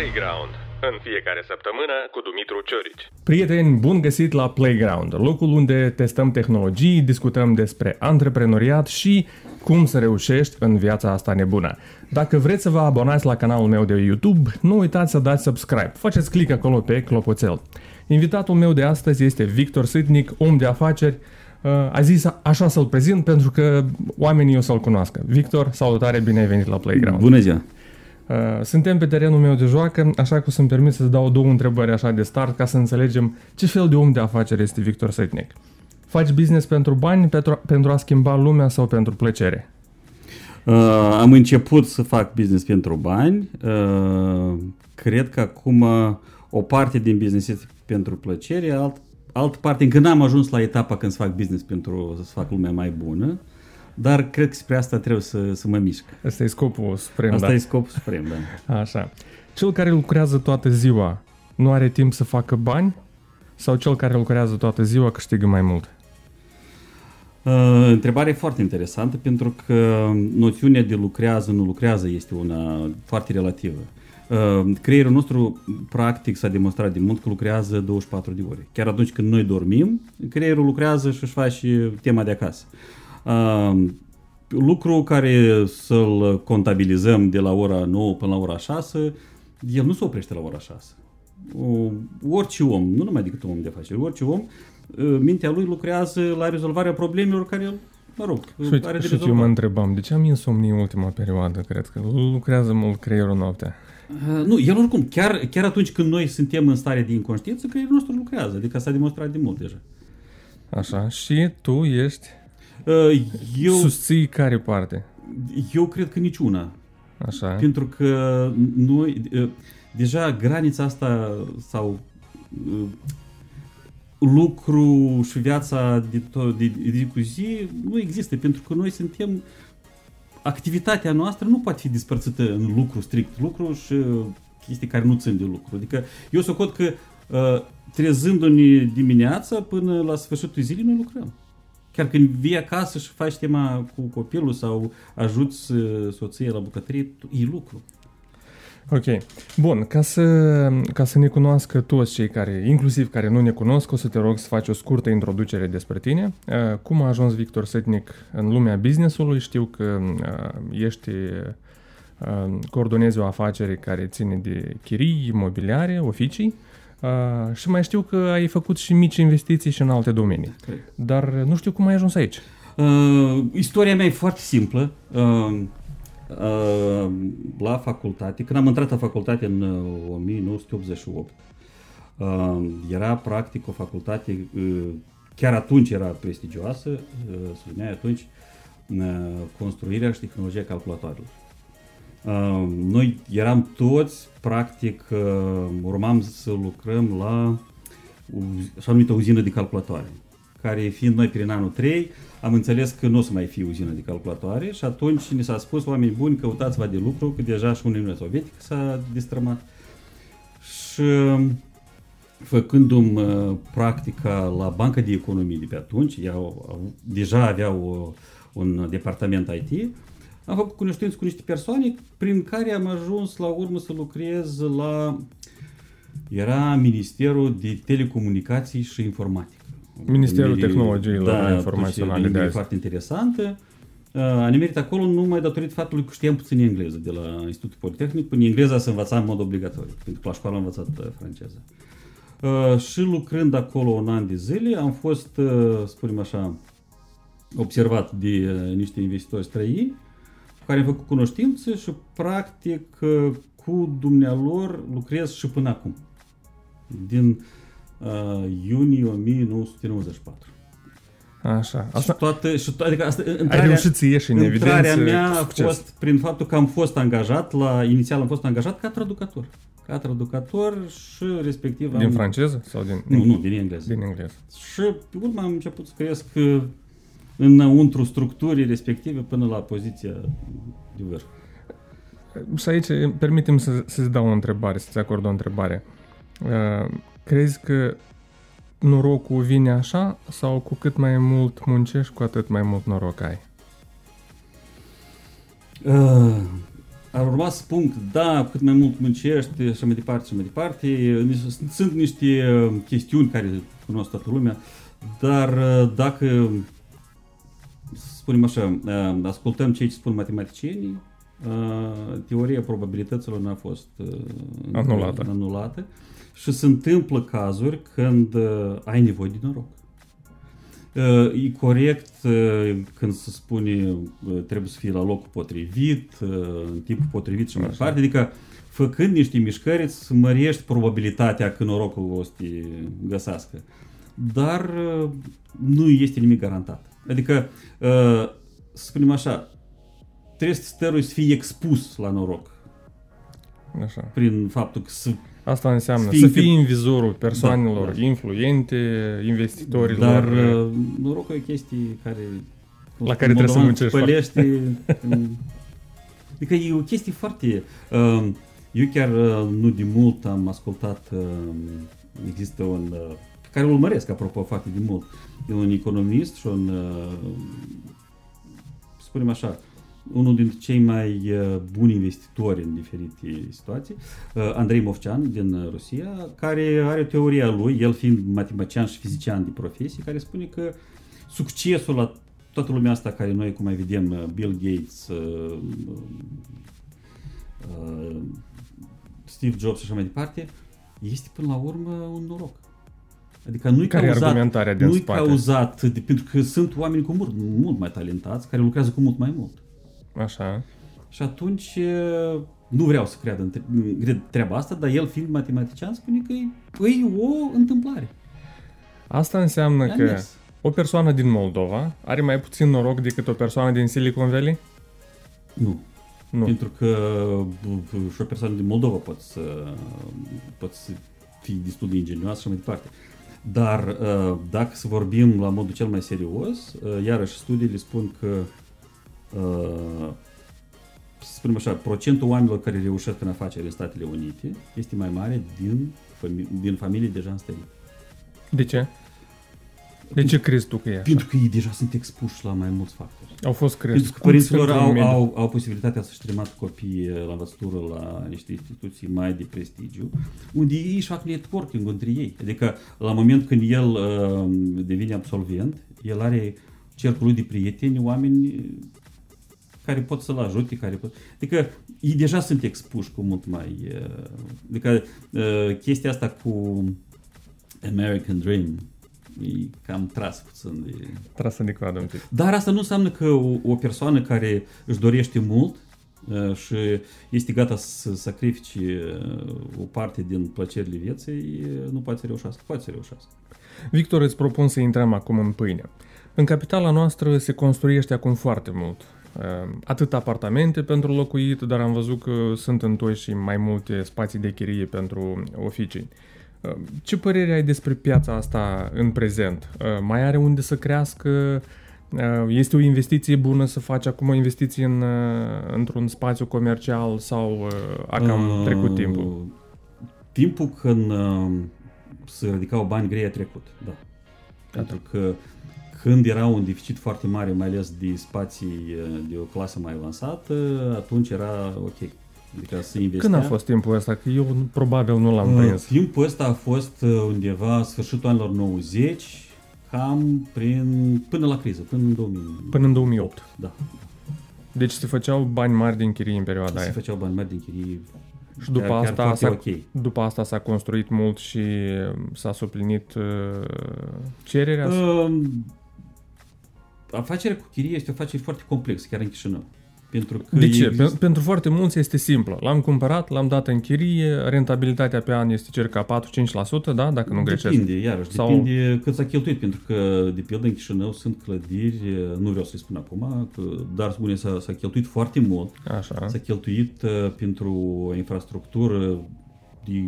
Playground, în fiecare săptămână cu Dumitru Ciorici. Prieteni, bun găsit la Playground, locul unde testăm tehnologii, discutăm despre antreprenoriat și cum să reușești în viața asta nebună. Dacă vreți să vă abonați la canalul meu de YouTube, nu uitați să dați subscribe. Faceți click acolo pe clopoțel. Invitatul meu de astăzi este Victor Sitnic, om de afaceri, Uh, a zis așa să-l prezint pentru că oamenii o să-l cunoască. Victor, salutare, bine ai venit la Playground. Bună ziua! Uh, suntem pe terenul meu de joacă, așa că o să-mi permit să-ți dau două întrebări așa de start ca să înțelegem ce fel de om de afaceri este Victor Sătnic. Faci business pentru bani, pentru, pentru a schimba lumea sau pentru plăcere? Uh, am început să fac business pentru bani. Uh, cred că acum o parte din business este pentru plăcere, alt, altă parte încă n-am ajuns la etapa când să fac business pentru să fac lumea mai bună. Dar cred că spre asta trebuie să, să mă mișc. Asta e scopul suprem, Asta da. e scopul suprem, da. Așa. Cel care lucrează toată ziua nu are timp să facă bani? Sau cel care lucrează toată ziua câștigă mai mult? Uh, întrebare foarte interesantă pentru că noțiunea de lucrează, nu lucrează este una foarte relativă. Uh, creierul nostru practic s-a demonstrat de mult că lucrează 24 de ore. Chiar atunci când noi dormim, creierul lucrează și își face tema de acasă. Uh, lucru care să-l contabilizăm de la ora 9 până la ora 6, el nu se oprește la ora 6. Uh, orice om, nu numai decât un om de afaceri, orice om, uh, mintea lui lucrează la rezolvarea problemelor care el, mă rog, Și, uite, are de și eu mă rezolvat. întrebam, de ce am insomnie în ultima perioadă, cred că lucrează mult creierul noaptea. Uh, Nu, el oricum, chiar, chiar atunci când noi suntem în stare de inconștiență, creierul nostru lucrează, adică s-a demonstrat de mult deja. Așa, și tu ești, Uh, Eu, susții care parte? eu cred că niciuna. Așa, Pentru că noi, uh, deja granița asta sau uh, lucru și viața de, to- de, de zi cu zi nu există, pentru că noi suntem activitatea noastră nu poate fi despărțită în lucru strict, lucru și uh, chestii care nu țin de lucru. Adică eu socot că uh, trezându-ne dimineața până la sfârșitul zilei noi lucrăm. Chiar când vii acasă și faci tema cu copilul sau ajuți uh, soția la bucătărie, tu- e lucru. ok. Bun, ca să, ca să ne cunoască toți cei care, inclusiv care nu ne cunosc, o să te rog să faci o scurtă introducere despre tine. Uh, Cum a ajuns Victor Setnic în lumea businessului? Știu că uh, ești uh, coordonezi o afacere care ține de chirii, imobiliare, oficii uh, și mai știu că ai făcut și mici investiții și în alte domenii. Corect. Dar nu știu cum ai ajuns aici. Uh, istoria mea e foarte simplă. Uh, uh, la facultate, când am intrat la facultate în uh, 1988, uh, era practic o facultate, uh, chiar atunci era prestigioasă, uh, se numea atunci uh, construirea și tehnologia calculatoarelor. Uh, noi eram toți, practic, uh, urmam să lucrăm la uz- așa numită uzină de calculatoare, care fiind noi prin anul 3, am înțeles că nu o să mai fie uzină de calculatoare și atunci ni s-a spus, oameni buni, căutați-vă de lucru, că deja și Uniunea Sovietică s-a destrămat. Și făcându-mi uh, practica la Banca de Economie de pe atunci, ea au, au, deja aveau o, un departament IT, am făcut cunoștință cu niște persoane prin care am ajuns la urmă să lucrez la era Ministerul de Telecomunicații și Informatică. Ministerul O denumire- Tehnologiilor da, Informaționale atunci e o de denumire azi. foarte interesantă. Uh, Am nimerit acolo numai datorită faptului că știam puțin engleză de la Institutul Politehnic. Până engleza se învăța în mod obligatoriu, pentru că la școală am învățat uh, franceză. Uh, și lucrând acolo un an de zile, am fost, uh, spunem așa, observat de uh, niște investitori străini cu care am făcut cunoștință și practic uh, cu dumnealor lucrez și până acum. Din uh, iunie 1994. Așa. Și Asta, toată, și to- adică asta, ai intrarea, reușit să ieși în intrarea evidență mea cu a succes. fost prin faptul că am fost angajat la, inițial am fost angajat ca traducător. Ca traducător și respectiv Din am, franceză sau din, Nu, nu, din engleză. din engleză? Și pe urmă am început să cresc uh, înăuntru structurii respective până la poziția de vârf. Și aici permitem să, să-ți dau o întrebare, să-ți acord o întrebare. Uh, Crezi că norocul vine așa sau cu cât mai mult muncești, cu atât mai mult noroc ai? Uh, ar urma să spun că da, cât mai mult muncești și așa mai departe și mai departe. Sunt niște chestiuni care cunosc toată lumea, dar dacă spunem așa, ascultăm ce spun matematicienii, teoria probabilităților n-a fost anulată. anulată și se întâmplă cazuri când ai nevoie de noroc. E corect când se spune trebuie să fie la locul potrivit, în timpul potrivit și mai departe, adică făcând niște mișcări să mărești probabilitatea că norocul o să te găsească. Dar nu este nimic garantat. Adică, să spunem așa, trebuie să stărui să fii expus la noroc. Așa. Prin faptul că să Asta înseamnă să fii în vizorul persoanelor da, da. influente, investitorilor. Dar uh, norocul e chestii care... La care trebuie să muncești. Pălește, adică e o chestie foarte... Uh, eu chiar uh, nu de mult am ascultat, există un... pe care îl urmăresc, apropo, foarte de mult. E un economist și un... spunem așa, unul dintre cei mai uh, buni investitori în diferite situații, uh, Andrei Movcean din Rusia, care are teoria lui, el fiind matematician și fizician de profesie, care spune că succesul la toată lumea asta care noi, cum mai vedem, uh, Bill Gates, Steve Jobs și așa mai departe, este până la urmă un noroc. Adică nu-i care cauzat, din nu spate? cauzat de, pentru că sunt oameni cu mult, mult mai talentați, care lucrează cu mult mai mult. Așa. Și atunci nu vreau să cred, cred treaba asta, dar el fiind matematician spune că e, e o întâmplare. Asta înseamnă că mers. o persoană din Moldova are mai puțin noroc decât o persoană din Silicon Valley? Nu. Nu. Pentru că și o persoană din Moldova poate să, poate să fie destul de ingenioasă și mai departe. Dar dacă să vorbim la modul cel mai serios, iarăși studiile spun că Uh, să spunem așa, procentul oamenilor care reușesc în afaceri în Statele Unite este mai mare din, din familii deja înstărite. De ce? De ce crezi tu că e așa? Pentru că ei deja sunt expuși la mai mulți factori. Au fost crești. Pentru că părinții lor au, au, au posibilitatea să-și trimată copiii la învățătură la niște instituții mai de prestigiu, unde ei își fac networking între ei. Adică la moment când el uh, devine absolvent, el are cercul lui de prieteni, oameni care pot să-l ajute, care pot... Adică ei deja sunt expuși cu mult mai... Adică chestia asta cu American Dream e cam tras puțin de... Trasă de coadă un pic. Dar asta nu înseamnă că o, o persoană care își dorește mult și este gata să sacrifice o parte din plăcerile vieții, nu poate să reușească. Poate să reușească. Victor, îți propun să intrăm acum în pâine. În capitala noastră se construiește acum foarte mult. Ehm, atât apartamente pentru locuit, dar am văzut că sunt în toi și mai multe spații de chirie pentru oficii. Ehm, ce părere ai despre piața asta în prezent? Ehm, mai are unde să crească? Este o investiție bună să faci acum o investiție în, într-un spațiu comercial sau a cam trecut timpul? Timpul când se ridicau bani grei a trecut, da. Pentru că când era un deficit foarte mare, mai ales de spații de o clasă mai avansată, atunci era ok. Adică să investea. Când a fost timpul ăsta? Că eu probabil nu l-am prins. Timpul ăsta a fost undeva sfârșitul anilor 90, cam prin, până la criză, până în 2000. Până în 2008. Da. Deci se făceau bani mari din chirii în perioada se aia. Se făceau bani mari din chirii și după chiar, asta, chiar s-a, okay. după asta s-a construit mult și s-a suplinit uh, cererea? Uh, afacerea cu chirie este o afacere foarte complexă, chiar în Chișinău. Pentru că de ce? Exist... Pentru foarte mulți este simplă. L-am cumpărat, l-am dat în chirie, rentabilitatea pe an este circa 4-5%, da? Dacă nu greșesc. Depinde, iarăși, Sau... depinde cât s-a cheltuit, pentru că, de pildă, în Chișinău sunt clădiri, nu vreau să-i spun acum, dar spune s-a, s-a cheltuit foarte mult. Așa. S-a cheltuit uh, pentru o infrastructură de,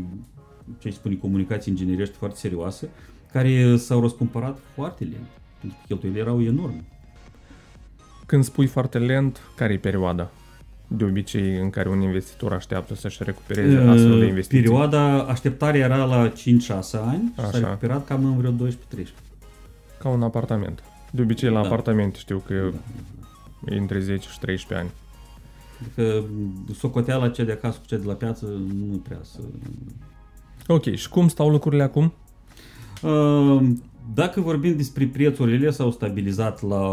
ce spune, comunicații ingineriești foarte serioase, care s-au răscumpărat foarte lent, pentru că cheltuielile erau enorme. Când spui foarte lent, care e perioada? de obicei în care un investitor așteaptă să-și recupereze astfel de investiții? Perioada așteptare era la 5-6 ani și s-a recuperat cam în vreo 12-13. Ca un apartament. De obicei la da. apartamente știu că da. e între 10 și 13 ani. Adică socoteala cea de acasă cu cea de la piață nu prea să... Ok, și cum stau lucrurile acum? Uh, dacă vorbim despre prețurile, ele s-au stabilizat la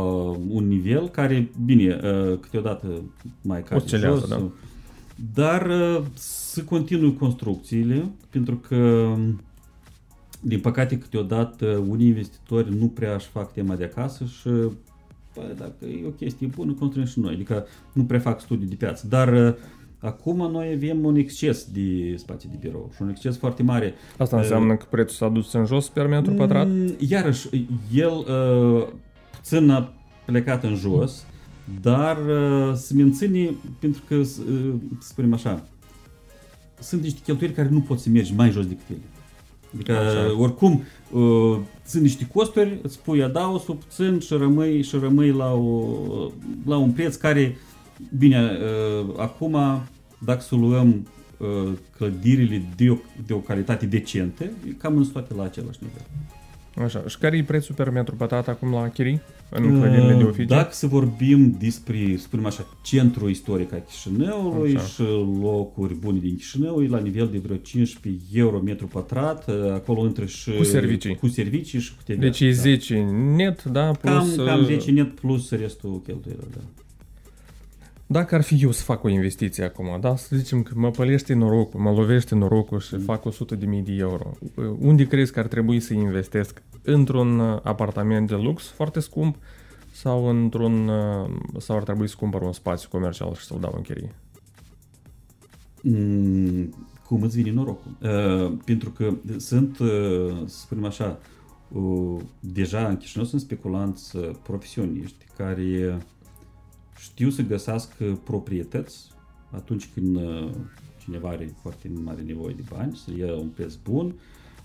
un nivel care, bine, uh, câteodată mai cade Oscilează, jos, da. dar uh, să continui construcțiile, pentru că, din păcate, câteodată unii investitori nu prea își fac tema de acasă și bă, dacă e o chestie bună, construim și noi, adică nu prea fac studii de piață, dar uh, acum noi avem un exces de spații de birou și un exces foarte mare. Asta înseamnă că prețul s-a dus în jos per metru pătrat? Mm, Iarăși, el uh, puțin a plecat în jos, dar uh, se menține pentru că, uh, să spunem așa, sunt niște cheltuieli care nu poți să mergi mai jos decât ele. Adică, Așa. oricum, uh, sunt niște costuri, îți pui adausul puțin și rămâi, și rămâi la, o, la un preț care, bine, uh, acum, dacă să luăm uh, clădirile de o, de o calitate decentă, e cam în toate la același nivel. Așa. Și care e prețul per metru pătrat acum la chirii? În clădirile de oficii? Dacă să vorbim despre, să spunem așa, centru istoric al Chișinăului Așa. și locuri bune din Chișinău, e la nivel de vreo 15 euro metru pătrat, acolo între și... Cu servicii. Cu servicii și cu TVA. Deci e 10 net, da? Cam, Plus, cam uh, 10 net plus restul cheltuielor, da. Dacă ar fi eu să fac o investiție acum, da? Să zicem că mă pălește norocul, mă lovește norocul și fac 100 de mii de euro. Unde crezi că ar trebui să investesc? Într-un uh, apartament de lux foarte scump sau într-un uh, sau ar trebui să cumpăr un spațiu comercial și să-l dau în chirie? Mm, cum îți vine norocul? Uh, pentru că sunt, uh, să spunem așa, uh, deja în Chișinău sunt speculanți uh, profesioniști care știu să găsească proprietăți atunci când uh, cineva are foarte mare nevoie de bani, să ia un preț bun,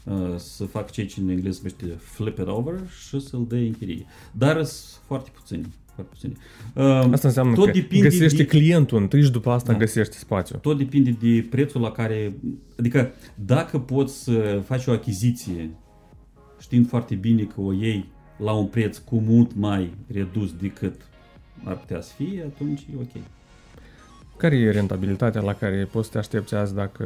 uh, să fac ceea ce în engleză se numește flip it over și să-l dea în chirie. Dar sunt foarte puțini. Foarte puțini. Uh, Asta înseamnă tot că depinde găsești de- clientul întâi și după asta Da. găsești spațiu. tot depinde de prețul la care... Adică dacă poți să faci o achiziție știind foarte bine că o iei la un preț cu mult mai redus decât ar putea să fie, atunci e ok. Care e rentabilitatea la care poți să te aștepți azi dacă,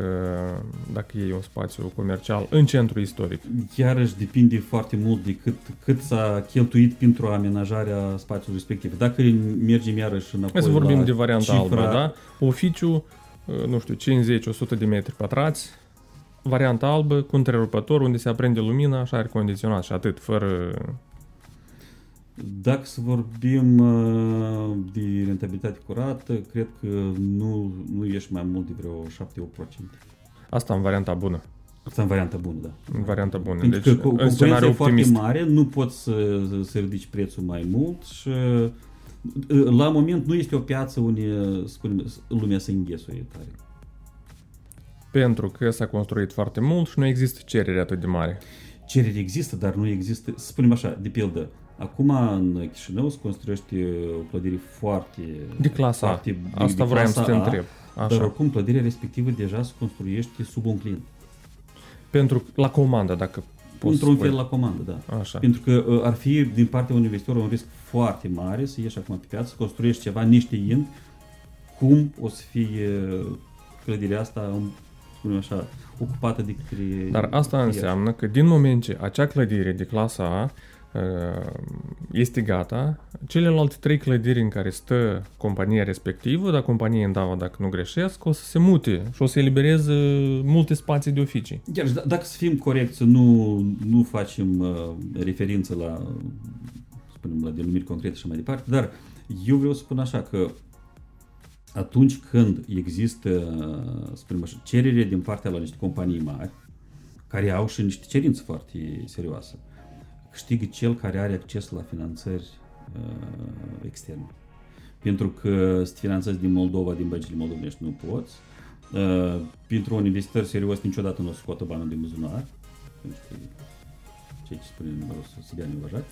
dacă iei un spațiu comercial în centru istoric? Iarăși depinde foarte mult de cât, cât s-a cheltuit pentru amenajarea spațiului respectiv. Dacă mergem iarăși înapoi Hai să vorbim la de varianta cifra, albă, da? Oficiu, uh, nu știu, 50-100 de metri pătrați, varianta albă cu întrerupător unde se aprinde lumina și aer condiționat și atât, fără... Dacă să vorbim uh, de rentabilitate curată, cred că nu, nu ieși mai mult de vreo 7-8%. Asta în varianta bună. Asta în varianta bună, da. În varianta bună. Pentru deci, că co- în concurența scenariu e foarte optimist. mare, nu poți să, să ridici prețul mai mult și uh, la moment nu este o piață unde spunem, lumea se înghesuie tare. Pentru că s-a construit foarte mult și nu există cerere atât de mare. Cerere există, dar nu există, să spunem așa, de pildă, acum în Chișinău se construiește o clădire foarte... De clasa A. foarte, de- Asta de vreau clasa să te A, întreb. Dar Așa. oricum clădirea respectivă deja se construiește sub un client. Pentru la comandă, dacă poți Într-un spui. fel la comandă, da. Așa. Pentru că uh, ar fi din partea unui investitor un risc foarte mare să ieși acum pe piață, să construiești ceva neștiind cum o să fie uh, clădirea asta, um, spunem așa, ocupată de către... Dar asta clienți. înseamnă că din moment ce acea clădire de clasa A uh, este gata, celelalte trei clădiri în care stă compania respectivă, dar compania îndavă dacă nu greșesc, o să se mute și o să elibereze multe spații de oficii. Iar d- dacă să fim corecți, să nu, nu facem uh, referință la, spunem, la denumiri concrete și mai departe, dar eu vreau să spun așa că atunci când există, uh, spunem așa, cerere din partea la niște companii mari, care au și niște cerințe foarte serioase, câștigă cel care are acces la finanțări uh, externe. Pentru că să te finanțezi din Moldova, din băncile moldovenești, nu poți. Uh, pentru un investitor serios niciodată nu o să scoată banul din buzunar. Pentru că ceea ce spune numărul să se dea nevăjat.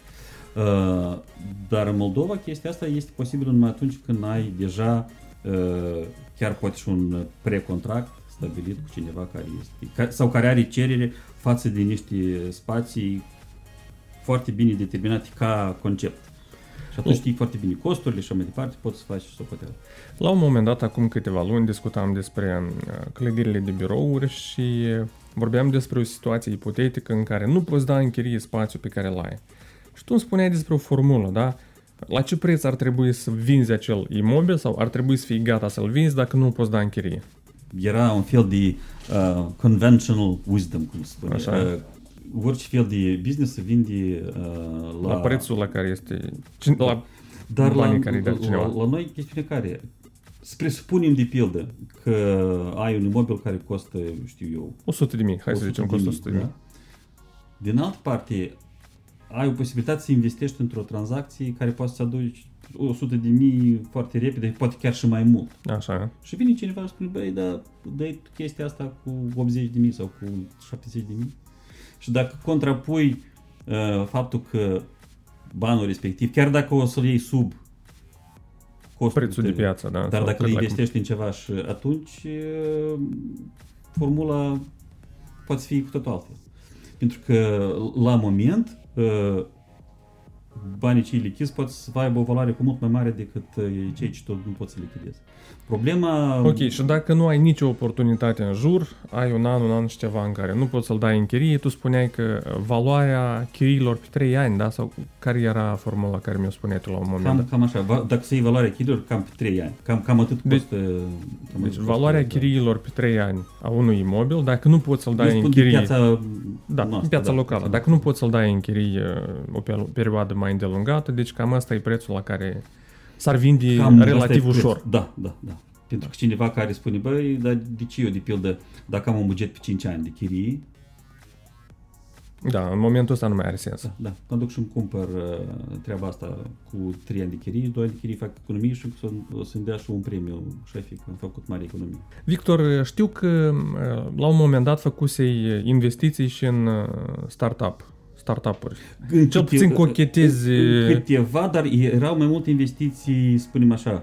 Uh, dar în Moldova chestia asta este posibilă numai atunci când ai deja uh, chiar poate și un precontract stabilit cu cineva care este ca, sau care are cerere față de niște spații foarte bine determinate ca concept. Și atunci știi foarte bine costurile și așa mai departe, poți să faci socoteală. La un moment dat, acum câteva luni, discutam despre uh, clădirile de birouri și vorbeam despre o situație ipotetică în care nu poți da în chirie spațiul pe care îl ai. Și tu îmi spuneai despre o formulă, da? La ce preț ar trebui să vinzi acel imobil sau ar trebui să fii gata să-l vinzi dacă nu poți da în chirie? Era un fel de uh, conventional wisdom, cum se spune. Așa. Uh, orice fel de business se vinde uh, la, La, la prețul la care este... cin- La Dar la, banii care îi dă la, cineva. la, la noi chestiunea care e? Să presupunem de pildă că ai un imobil care costă, știu eu, 100 de mii, hai să 100 zicem de costă mii, 100 de mii. da? Din altă parte, ai o posibilitate să investești într-o tranzacție care poate să aduci 100 de mii foarte repede, poate chiar și mai mult. Așa, Și vine cineva și spune, băi, dar dă chestia asta cu 80 de mii sau cu 70 de mii. Și dacă contrapui uh, faptul că banul respectiv, chiar dacă o să-l iei sub costul prețul de tău, piață, da. dar sau dacă cât îl la- investești în ceva și atunci uh, formula poate fi cu totul altfel. Pentru că la moment uh, banii cei lichizi pot să aibă o valoare cu mult mai mare decât uh, cei ce tu nu poți să lichidezi. Problema... Ok, și dacă nu ai nicio oportunitate în jur, ai un an, un an și ceva în care nu poți să-l dai în chirie, tu spuneai că valoarea chiriilor pe 3 ani, da? Sau care era formula care mi-o spuneai tu la un moment Cam, dat? cam așa, Va- dacă să iei valoarea chiriilor, cam pe 3 ani. Cam, cam atât Deci- costă... Cam Deci atât costă, valoarea da. chiriilor pe 3 ani a unui imobil, dacă nu poți să-l Eu dai în spun de chirie... piața Da, noastră, în piața da, locală. piața Dacă nu poți să-l dai în chirie uh, o pe- perioadă mai îndelungată, deci cam asta e prețul la care s-ar vinde Cam asta e relativ prețul. ușor. Da, da, da. Pentru că cineva care spune, băi, dar de ce eu, de pildă, dacă am un buget pe 5 ani de chirie, Da, în momentul ăsta nu mai are sens. da, da, mă duc și îmi cumpăr uh, treaba asta cu 3 ani de chirie, 2 ani de chirie fac economie și o să- o să-mi dea și un premiu șefii că am făcut mare economie. Victor, știu că uh, la un moment dat făcusei investiții și în uh, startup, startup-uri. În Cel câte- puțin cochetezi- în Câteva, dar erau mai multe investiții, spunem așa,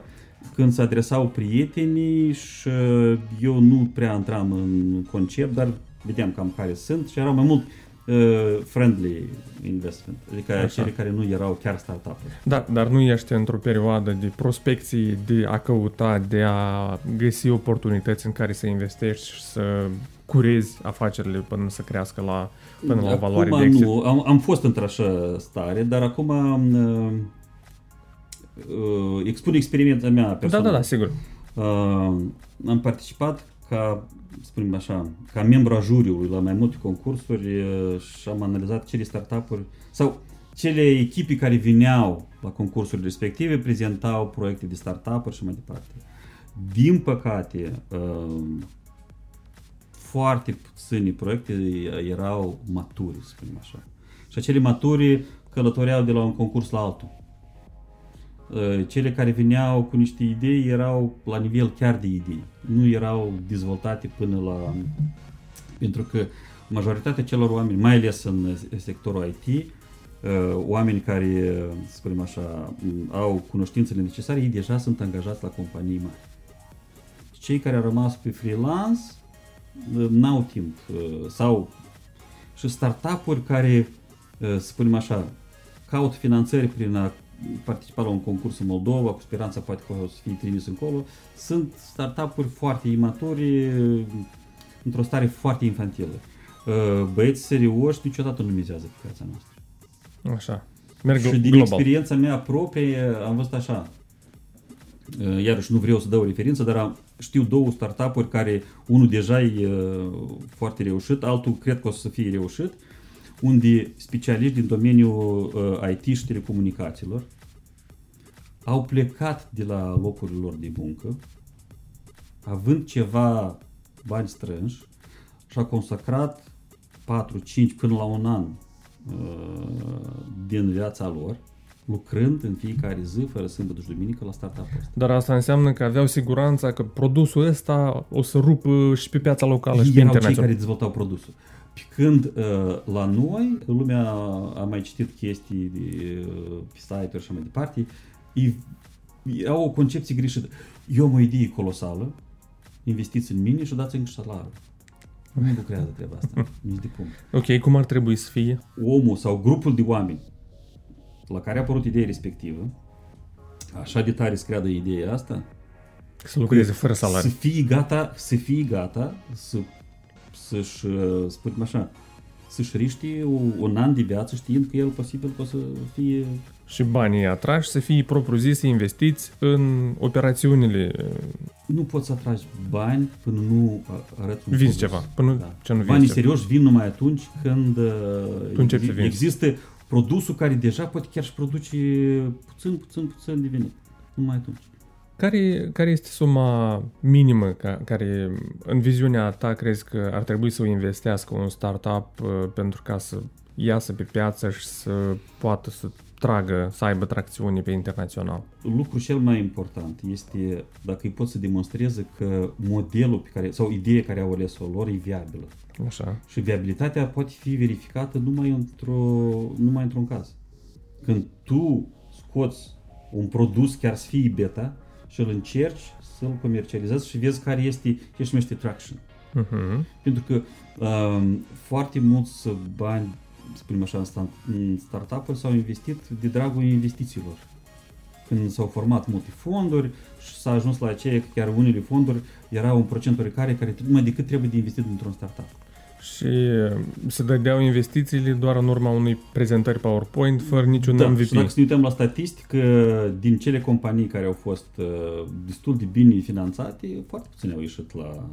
când se adresau prietenii și uh, eu nu prea intram în concept, dar vedeam cam care sunt și erau mai mult uh, friendly investment, adică Așa. cele care nu erau chiar startup-uri. Da, dar nu ești într-o perioadă de prospecții, de a căuta, de a găsi oportunități în care să investești și să curezi afacerile până să crească la, până la o valoare acum de exit. nu, am, am fost într-așa stare, dar acum uh, uh, expun experiența mea Da, personală. da, da, sigur. Uh, am participat ca, spunem așa, ca membru a juriului la mai multe concursuri uh, și am analizat cele startup-uri sau cele echipe care vineau la concursurile respective prezentau proiecte de startup-uri și mai departe. Din păcate, uh, foarte puține proiecte erau maturi, să spunem așa. Și acele maturi călătoreau de la un concurs la altul. Uh, Cele care veneau cu niște idei erau la nivel chiar de idei. Nu erau dezvoltate până la... Pentru că majoritatea celor oameni, mai ales în sectorul IT, uh, oameni care, să spunem așa, m, au cunoștințele necesare, ei deja sunt angajați la companii mari. Cei care au rămas pe freelance uh, n-au timp uh, sau și startup-uri care, uh, să spunem așa, caută finanțări prin a participa la un concurs în Moldova, cu speranța poate că o să fie trimis încolo, sunt startup-uri foarte imaturi, uh, într-o stare foarte infantilă. Uh, Băieți serioși niciodată nu mizează pe piața noastră. Așa. Merg Și din global. experiența mea proprie am văzut așa. Uh, Iarăși nu vreau să dau referință, dar am, știu două startup-uri care unul deja e uh, foarte reușit, altul cred că o să fie reușit, unde specialiști din domeniul uh, IT și telecomunicațiilor au plecat de la locurile lor de muncă, având ceva bani strânși și au consacrat 4, 5 până la un an uh, din viața lor, lucrând în fiecare zi, fără sâmbătă și duminică, la startup-ul ăsta. Dar asta înseamnă că aveau siguranța că produsul ăsta o să rupă și pe piața locală și pe Erau cei internațional. care dezvoltau produsul. Pe când uh, la noi, lumea a mai citit chestii de, uh, pe site-uri și așa mai departe, ei, ei au o concepție greșită. Eu am o idee colosală, investiți în mine și dați-mi salariu. Nu lucrează treaba asta, nici de cum. Ok, cum ar trebui să fie? Omul sau grupul de oameni la care a apărut ideea respectivă, așa de tare să creadă ideea asta, Să lucreze fără să salariu. fie gata, să fie gata să, să-și, uh, spunem așa, să-și riște u- un an de viață știind că el posibil că o să fie... Și banii atrași să fie propriu-zis investiți în operațiunile Nu poți să atragi bani până nu a- arăți un Vinzi produs. ceva, până ce nu vinzi Banii ceva. serioși vin numai atunci când uh, Tu începi să exi- vinzi. există produsul care deja poate chiar și produce puțin, puțin, puțin de venit. Numai atunci. Care, care este suma minimă ca, care, în viziunea ta, crezi că ar trebui să o investească un startup uh, pentru ca să iasă pe piață și să poată să tragă, să aibă tracțiune pe internațional? Lucrul cel mai important este dacă îi pot să demonstreze că modelul pe care, sau ideea care au ales-o lor e viabilă. Așa. Și viabilitatea poate fi verificată numai, într-o, numai într-un caz. Când tu scoți un produs chiar să fie beta și îl încerci să-l comercializezi și vezi care este ce se numește traction. Uh-huh. Pentru că um, foarte mulți bani, să spunem așa, în sta- în startup-uri s-au investit de dragul investițiilor. Când s-au format multe fonduri și s-a ajuns la aceea că chiar unele fonduri era un procent oricare care numai decât trebuie de investit într-un startup. Și uh, se dădeau investițiile doar în urma unei prezentări PowerPoint, fără niciun Da, MVP. și dacă să ne uităm la statistică, din cele companii care au fost uh, destul de bine finanțate, foarte puține au ieșit la...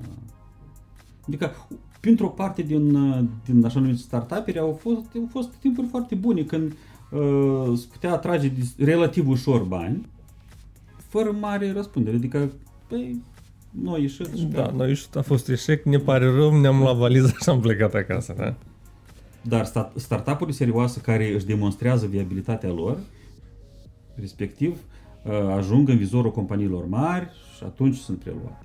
Adică, pentru o parte din, uh, din așa numiți startup au fost, au fost timpuri foarte bune când uh, se putea atrage dis- relativ ușor bani, fără mare răspundere. Adică, păi, nu a ieșit și Da, noi și a fost eșec, ne pare rău, ne-am luat valiza și am plecat acasă, da? Dar sta- startup-urile serioase care își demonstrează viabilitatea lor, respectiv, uh, ajung în vizorul companiilor mari și atunci sunt preluate.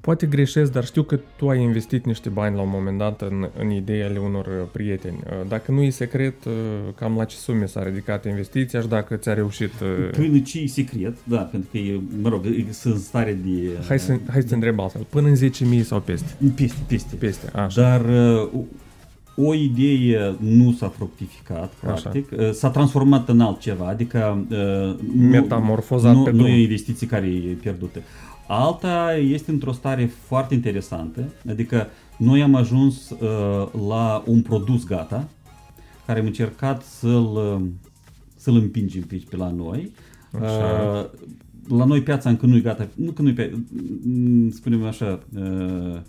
Poate greșesc, dar știu că tu ai investit niște bani la un moment dat în, în ideile unor uh, prieteni. Uh, Dacă nu e secret, uh, cam la ce sume s-a ridicat investiția și dacă ți-a reușit... uh, Până ce e secret, da, pentru că, e, mă rog, e- sunt în stare de... Hai să, hai să te întreb altfel. Până în 10.000 sau peste? Peste, peste. Peste, așa. Dar uh, o idee nu s-a fructificat, practic, Uh, s-a transformat în altceva, adică uh, nu, Metamorfozat nu, pe nu drum. e o investiție care e pierdută. Alta este într-o stare foarte interesantă, adică noi am ajuns uh, la un produs gata, care am încercat să-l, uh, să-l împingem pe, pe la noi. Așa. Uh, la noi piața încă nu e gata, nu că nu e pe, mm, spunem așa, uh,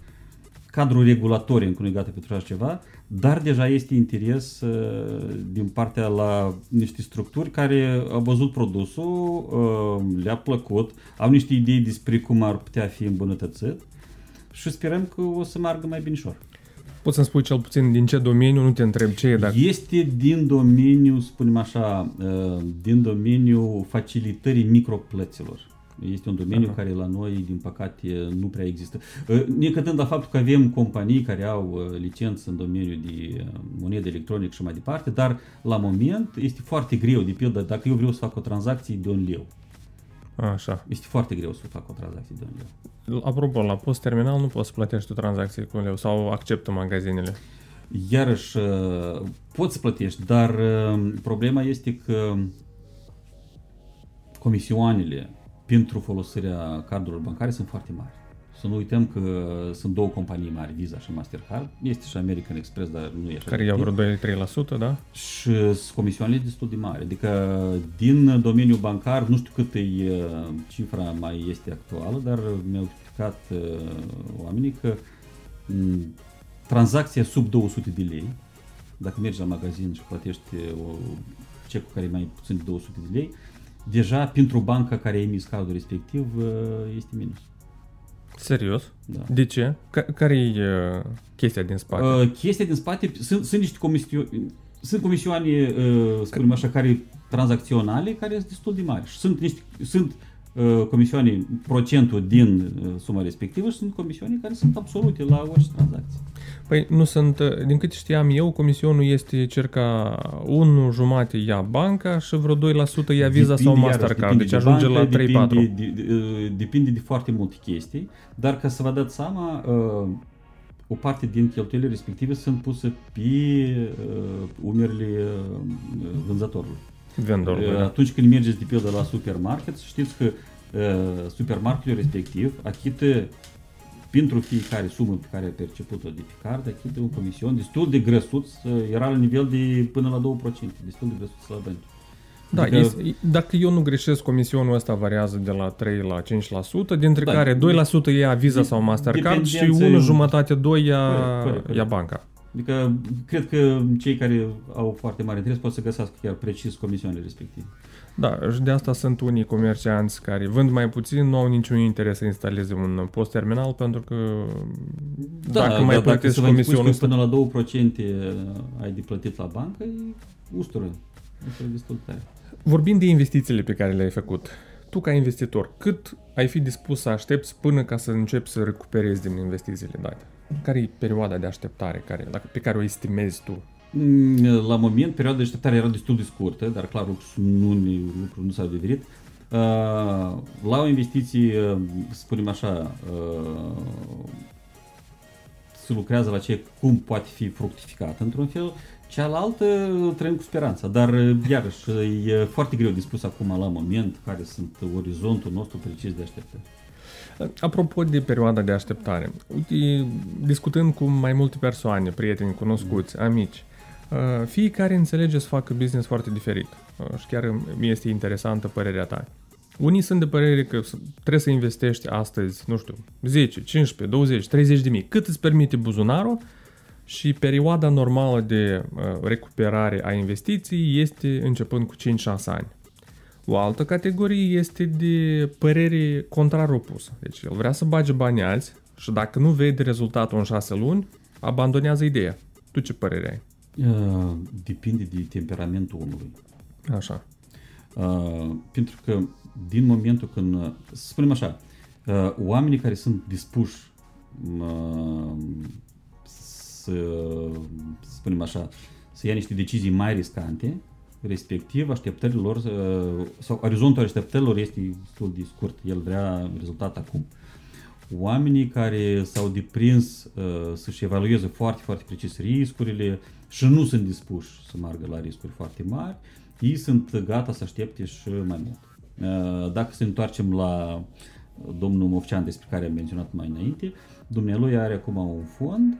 cadrul regulatoriu încă nu e gata pentru așa ceva, dar deja este interes uh, din partea la niște structuri care au văzut produsul, uh, le-a plăcut, au niște idei despre cum ar putea fi îmbunătățit și sperăm că o să meargă mai binișor. Poți să-mi spui cel puțin din ce domeniu, nu te întreb ce e, dar Este din domeniul, spunem așa, uh, din domeniul facilitării microplăților. Este un domeniu Aha. care la noi, din păcate, nu prea există. Uh, Necătând la faptul că avem companii care au uh, licență în domeniul de uh, monedă electronică și mai departe, dar la moment este foarte greu, de pildă, dacă eu vreau să fac o tranzacție de un leu, așa. este foarte greu să fac o tranzacție de un leu. Apropo, la post terminal nu poți să plătești tu tranzacții cu un leu sau acceptă magazinele. Iarăși, uh, poți să plătești, dar uh, problema este că comisioanele pentru folosirea cardurilor bancare sunt foarte mari. Să nu uităm că sunt două companii mari, Visa și Mastercard. Este și American Express, dar nu e așa. Care de iau tip. vreo 2-3%, da? Și sunt comisioanele destul de mari. Adică din domeniul bancar, nu știu cât e uh, cifra mai este actuală, dar mi-au explicat uh, oamenii că m, tranzacția sub 200 de lei, dacă mergi la magazin și plătești o cecul care e mai puțin de 200 de lei, deja pentru banca care a emis cardul respectiv uh, este minus. Serios? Da. De ce? Ca- care e uh, chestia din spate? Uh, chestia din spate, sunt, sunt niște comisioane, sunt comisioane, uh, spunem așa, care tranzacționale, care sunt destul de mari. Și sunt niște, sunt uh, comisioane, procentul din uh, suma respectivă și sunt comisioane care sunt absolute la orice tranzacție. Păi nu sunt, uh, din câte știam eu, comisionul este circa 1 jumate ia banca și vreo 2% ia Visa sau Depinde, iarăși, Mastercard, depinde deci de ajunge bancă, la 3-4. Depinde de, de, uh, depinde de foarte multe chestii, dar ca să vă dați seama, uh, o parte din cheltuielile respective sunt puse pe uh, umerile uh, vânzătorului. Vendorul. Uh, da. Atunci când mergeți de pildă la supermarket, știți că uh, supermarketul respectiv achită pentru fiecare sumă pe care a perceput-o de pe card, achită un comision destul de grăsuț, uh, era la nivel de până la 2%, destul de grăsuț la bănci. Da, Adică- este, dacă eu nu greșesc, comisionul ăsta variază de la 3 la 5%, dintre Da, care 2% ia Visa sau Mastercard și dependențe- 1 jumătate 2 ia, Corect, corect, corect. ia banca. Adică cred că cei care au foarte mare interes pot să găsească chiar precis comisioanele respective. Da, și de asta sunt unii comercianți care vând mai puțin, nu au niciun interes să instaleze un post terminal pentru că dacă mai dar plătești să vă închipuiți comisionul că ăsta, până la 2% ai de plătit la bancă, e ustură. Ustură destul de tare. vorbind de investițiile pe care le-ai făcut, tu ca investitor, cât ai fi dispus să aștepți până ca să începi să recuperezi din investițiile date? Care e perioada de așteptare care, la- pe care o estimezi tu? Mm, La moment, perioada de așteptare era destul de scurtă, dar clar lucrul nu, lucrul nu s-a adeverit. Uh, La o investiție, uh, să spunem așa, uh, se lucrează la ce cum poate fi fructificat într-un fel, cealaltă trăim cu speranța, dar uh, iarăși e foarte greu de spus acum la moment care sunt orizontul nostru precis de așteptări. Apropo de perioada de așteptare, uite, discutând cu mai multe persoane, prieteni, cunoscuți, amici, uh, fiecare înțelege să facă business foarte diferit uh, și chiar mi este interesantă părerea ta. Unii sunt de părere că s- trebuie să investești astăzi, nu știu, 10, 15, 20, 30 de mii, cât îți permite buzunarul și perioada normală de uh, recuperare a investiției este începând cu 5-6 ani. O altă categorie este de părere contrar opusă. Deci el vrea să bage bani azi și dacă nu vede rezultatul în 6 luni, abandonează ideea. Tu ce părere ai? Uh, Depinde de temperamentul omului. Așa. Uh, pentru că din momentul când, uh, să spunem așa, uh, oamenii care sunt dispuși uh, să, să spunem așa, să ia niște decizii mai riscante, respectiv așteptările lor, uh, sau orizontul așteptărilor este destul de scurt, el vrea rezultat acum. Oamenii care s-au deprins uh, să-și evalueze foarte, foarte precis riscurile și nu sunt dispuși să meargă la riscuri foarte mari, ei sunt gata să aștepte și mai mult. Uh, Dacă să ne întoarcem la domnul Movcean despre care am menționat mai înainte, dumnealui are acum un fond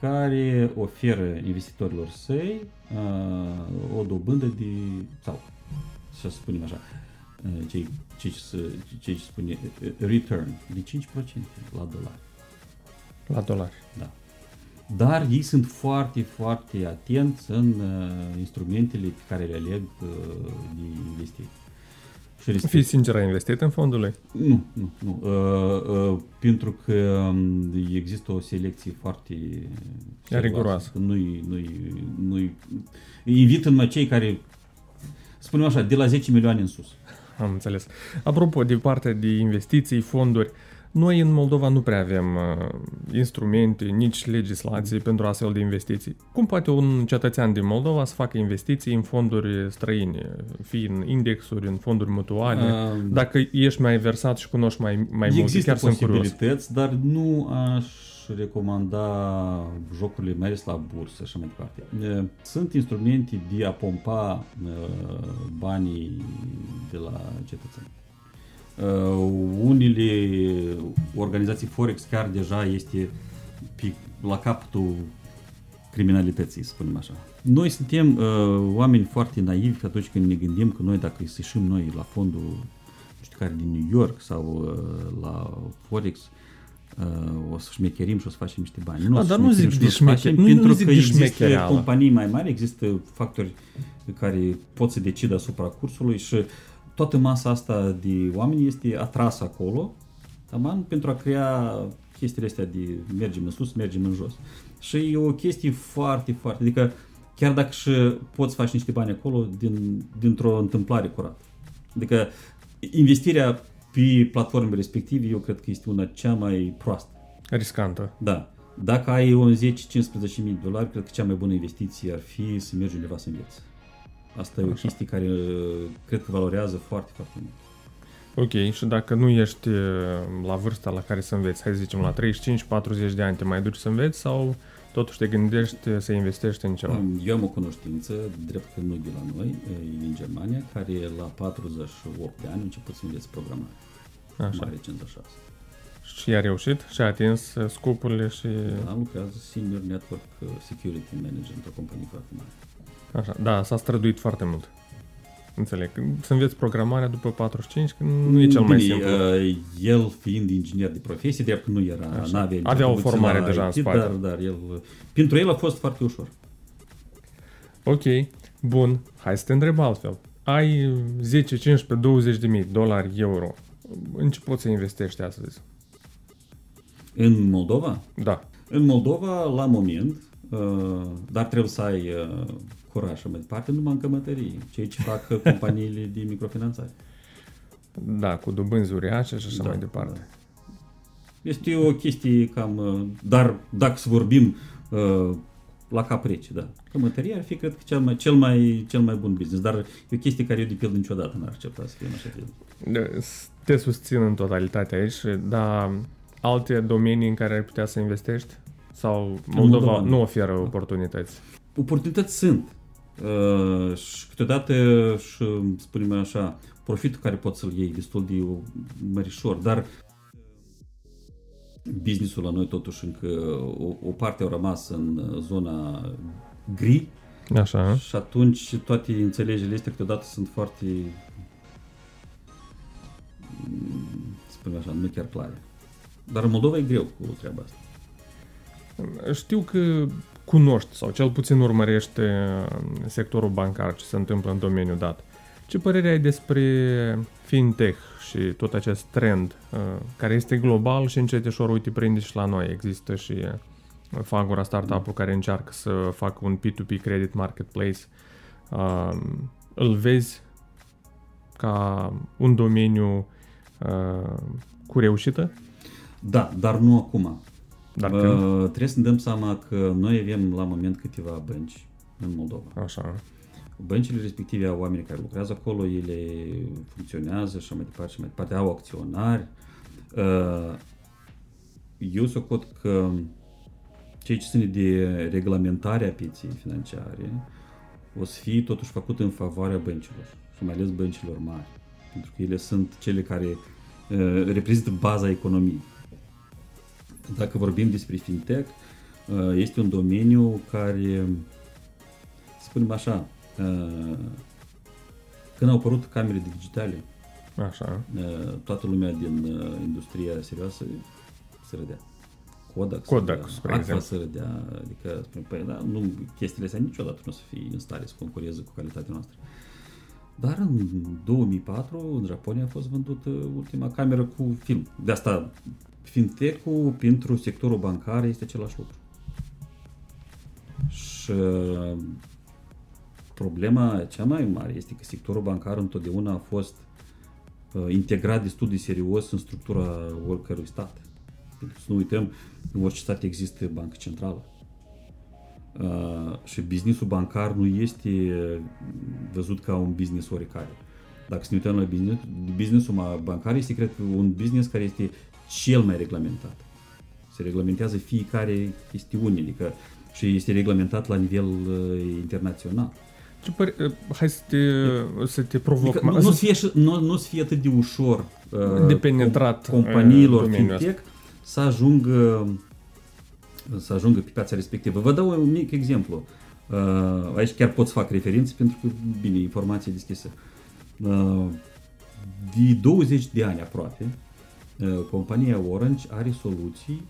care oferă investitorilor săi uh, o dobândă de, sau să spunem așa, uh, cei, cei, cei ce spune uh, return de 5% la dolari. La dolari. Da. Dar ei sunt foarte, foarte atenți în uh, instrumentele pe care le aleg uh, de investiții. Și respect- Fii sincer, ai investit în fondurile? nu, nu, nu. Uh, uh, pentru că um, există o selecție foarte serioasă. Riguroasă. Nu-i, nu-i, nu-i, invit numai cei care, spunem așa, de la 10 milioane în sus. Am înțeles. Apropo de partea de investiții, fonduri, noi în Moldova nu prea avem uh, instrumente, nici legislație pentru astfel de investiții. Cum poate un cetățean din Moldova să facă investiții în fonduri străine, fie în indexuri, în fonduri mutuale? Uh, Dacă ești mai versat și cunoști mai, mai multe, Există chiar sunt curios. posibilități, dar nu aș recomanda jocurile mai ales la bursă și așa mai departe. E, Sunt instrumente de a pompa e, banii de la cetățeni. Uh, unele organizații Forex chiar deja este pe, la capătul criminalității, să spunem așa. Noi suntem uh, oameni foarte naivi atunci când ne gândim că noi dacă să ieșim noi la fondul nu știu care din New York sau uh, la Forex uh, o să șmecherim și o să facem niște bani. Nu A, o să dar nu șmecherim zic și o de să facem șmecher- nu- nu pentru zic că de există șmechereală. companii mai mari, există factori care pot să decidă asupra cursului și toată masa asta de oameni este atrasă acolo taman, pentru a crea chestiile astea de mergem în sus, mergem în jos. Și e o chestie foarte, foarte, adică chiar dacă și poți face niște bani acolo din, dintr-o întâmplare curată. Adică investirea pe platformele respective eu cred că este una cea mai proastă. Riscantă. Da. Dacă ai un 10-15 mii de dolari, cred că cea mai bună investiție ar fi să mergi undeva să înveți. Asta e o chestie care uh, cred că valorează foarte, foarte mult. Ok, și dacă nu ești uh, la vârsta la care să înveți, hai să zicem la 35-40 de ani, te mai duci să înveți sau totuși te gândești să investești în ceva? Eu am o cunoștință, drept că nu de la noi, e din Germania, care la 48 de ani a început să înveți programare. Așa. Mai recent așa. Și a reușit și a atins uh, scopurile și... Da, lucrează Senior Network uh, Security Manager într-o companie foarte mare. Așa, da, s-a străduit foarte mult. Înțeleg. Să înveți programarea după 45, că nu e cel mai Bine, simplu. uh, el fiind inginer de profesie, drept că nu era, Așa. n-avea Avea o introduție formare la deja în IT, spate. Dar, dar el, pentru el a fost foarte ușor. Ok, bun. Hai să te întreb altfel. Ai 10, 15, 20 de mii dolari, euro. În ce poți să investești astăzi? În Moldova? Da. În Moldova, la moment, uh, dar trebuie să ai uh, curaj și mai departe, numai în cămătării, ceea ce fac uh, companiile de microfinanțare. Da, cu dobânzi uriașe și așa Da, mai departe. Este o chestie cam, uh, dar dacă să vorbim uh, la cap rece, da. Cămătăria ar fi, cred că, cel mai, cel mai, cel mai bun business, dar e o chestie care eu, de pildă, niciodată n-ar accepta să fie în așa fel. Da, Te susțin în totalitate aici, dar alte domenii în care ai putea să investești? Sau Moldova, Moldova nu. nu oferă oportunități? Oportunități sunt. Uh, și câteodată, și, spunem așa, profitul care poți să-l iei destul de mărișor, dar businessul la noi totuși încă o, o parte au rămas în zona gri Așa. și atunci toate înțelegerile astea câteodată sunt foarte mm, spunem așa, nu chiar clare. Dar în Moldova e greu cu treaba asta. Știu că cunoști sau cel puțin urmărești uh, sectorul bancar, ce se întâmplă în domeniul dat. Ce părere ai despre fintech și tot acest trend uh, care este global și încet ușor, uite, prinde și la noi. Există și uh, Fagura startup-ul care încearcă să facă un P2P credit marketplace. Uh, Îl vezi ca un domeniu uh, cu reușită? Da, dar nu acum. Dar Uh, când? trebuie să ne dăm seama că noi avem la moment câteva bănci în Moldova. Așa. Băncile respective au oameni care lucrează acolo, ele funcționează și mai departe și mai departe, au acționari. Uh, Eu socot că ceea ce ține de reglementarea pieței financiare o să fie totuși făcut în favoarea băncilor și mai ales băncilor mari, pentru că ele sunt cele care uh, reprezintă baza economiei. Dacă vorbim despre fintech, uh, este un domeniu care, să spunem așa, uh, când au apărut camerele digitale, Așa. uh, toată lumea din uh, industria serioasă se râdea. Kodak, Kodak, se râdea, spre Agfa exemplu. se râdea, adică spune, păi, da, nu, chestiile astea niciodată nu o să fie în stare să concureze cu calitatea noastră. Dar în 2004 în Japonia a fost vândută ultima cameră cu film. De asta fintech-ul pentru sectorul bancar este același lucru. Și uh, problema cea mai mare este că sectorul bancar întotdeauna a fost uh, integrat destul de serios în structura oricărui stat. Pentru că să nu uităm, în orice stat există bancă centrală. Uh, și businessul bancar nu este uh, văzut ca un business oricare. Dacă să ne uităm la business, businessul ma- bancar este, cred că, un business care este cel mai reglementat. Se reglementează fiecare chestiune, adică și este reglementat la nivel uh, internațional. Ce păr- uh, hai să te, să te provoc. Adică mai- nu, nu, să- să fie, și- nu, nu să fie atât de ușor uh, De penetrat, com- companiilor uh, domeniul fintech să ajungă să ajungă pe piața respectivă. Vă dau un mic exemplu. Uh, aici chiar pot să fac referințe pentru că, bine, informație deschisă. Uh, de 20 de ani aproape, uh, compania Orange are soluții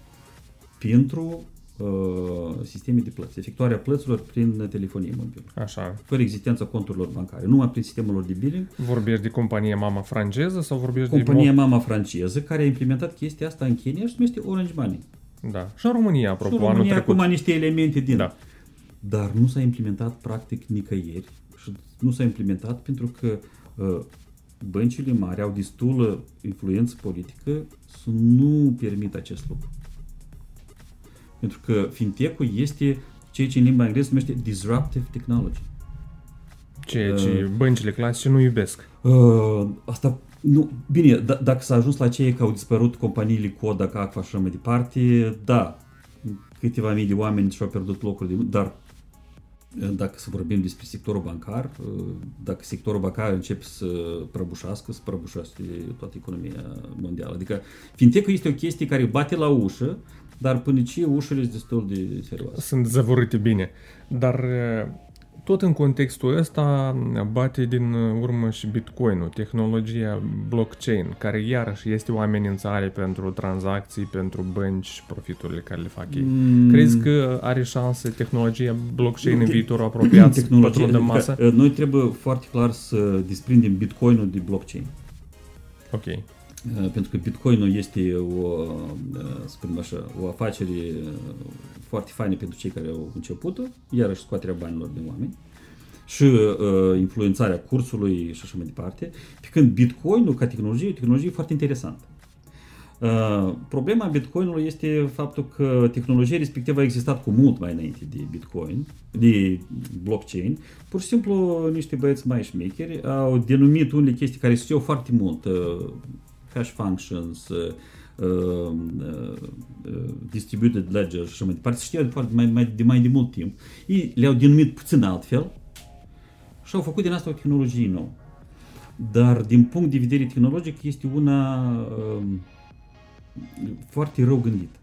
pentru uh, sisteme de plăți, efectuarea plăților prin telefonie mobilă, Așa. fără existența conturilor bancare, numai prin sistemul lor de billing Vorbești de companie mama franceză sau vorbești compania de... mama franceză care a implementat chestia asta în Kenya și se numește Orange Money. mo- Da. Și în România, Și apropo, în anul România trecut. acum niște elemente din. Da. Dar nu s-a implementat practic nicăieri și nu s-a implementat pentru că uh, băncile mari au destulă influență politică să nu permită acest lucru. Pentru că fintech-ul este ceea ce în limba engleză se numește disruptive technology. Ceea ce băncile clasice nu iubesc. Uh, asta Nu, bine, d- dacă s-a ajuns la cei că au dispărut companiile Kodak, Aqua și așa mai departe, da, câteva mii de oameni și-au pierdut locuri de dar dacă să vorbim despre sectorul bancar, dacă sectorul bancar începe să prăbușească, să prăbușească toată economia mondială. Adică fintech este o chestie care bate la ușă, dar până ce ușurile sunt destul de serioase. Sunt zăvorite bine. Dar tot în contextul ăsta bate din urmă și Bitcoin-ul, tehnologia blockchain, care iarăși este o amenințare pentru tranzacții, pentru bănci și profiturile care le fac ei. Mm. Crezi că are șanse tehnologia blockchain în viitorul apropiat tehnologia, de masă? Adică, noi trebuie foarte clar să desprindem Bitcoin-ul de blockchain. Ok. Pentru că Bitcoin-ul este o, spunem așa, o afacere foarte faină pentru cei care au început-o, iarăși scoaterea banilor din oameni și uh, influențarea cursului și așa mai departe, pe când Bitcoin-ul ca tehnologie e o tehnologie foarte interesantă. Uh, problema Bitcoinului este faptul că tehnologia respectivă a existat cu mult mai înainte de Bitcoin, de blockchain. Pur și simplu niște băieți mai șmecheri au denumit unele chestii care știu foarte mult, uh, hash functions, uh, uh, distributed ledger și așa mai departe, știau de, foarte, mai, mai, de mai de mult timp. Ei le-au denumit puțin altfel și au făcut din asta o tehnologie nouă. Dar din punct de vedere tehnologic este una uh, foarte rău gândită.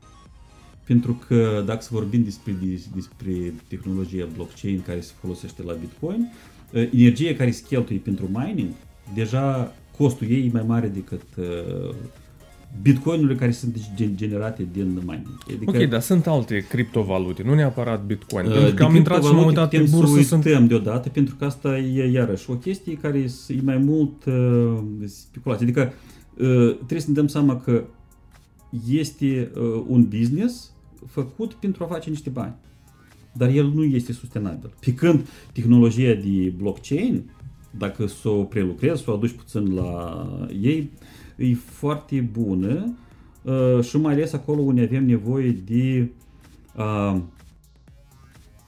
Pentru că dacă să vorbim despre, despre tehnologia blockchain care se folosește la Bitcoin, uh, energia care se cheltuie pentru mining, deja costul ei e mai mare decât uh, bitcoinurile care sunt generate din mining. Adică, ok, dar sunt alte criptovalute, nu neapărat bitcoin. Uh, pentru că am intrat și m-am uitat pe bursă. Să sunt... deodată, pentru că asta e iarăși o chestie care e mai mult uh, speculație. Adică uh, trebuie să ne dăm seama că este uh, un business făcut pentru a face niște bani. Dar el nu este sustenabil. Pe când tehnologia de blockchain, dacă să o prelucrezi, să o aduci puțin la ei, e foarte bună uh, și mai ales acolo unde avem nevoie de a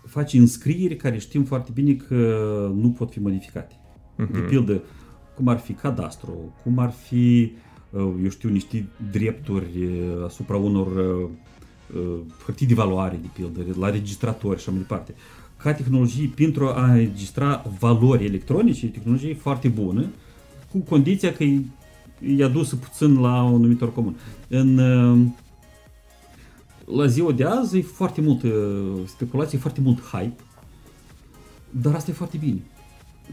face înscrieri care știm foarte bine că nu pot fi modificate. Uh-huh. De pildă, cum ar fi cadastru, cum ar fi, uh, eu știu, niște drepturi uh, asupra unor hârtii de valoare, de pildă, la registratori și așa mai departe. Ca tehnologie, pentru a registra valori electronice, e tehnologie foarte bună, cu condiția că e adusă puțin la un numitor comun. În, la ziua de azi e foarte mult speculație, foarte mult hype, dar asta e foarte bine.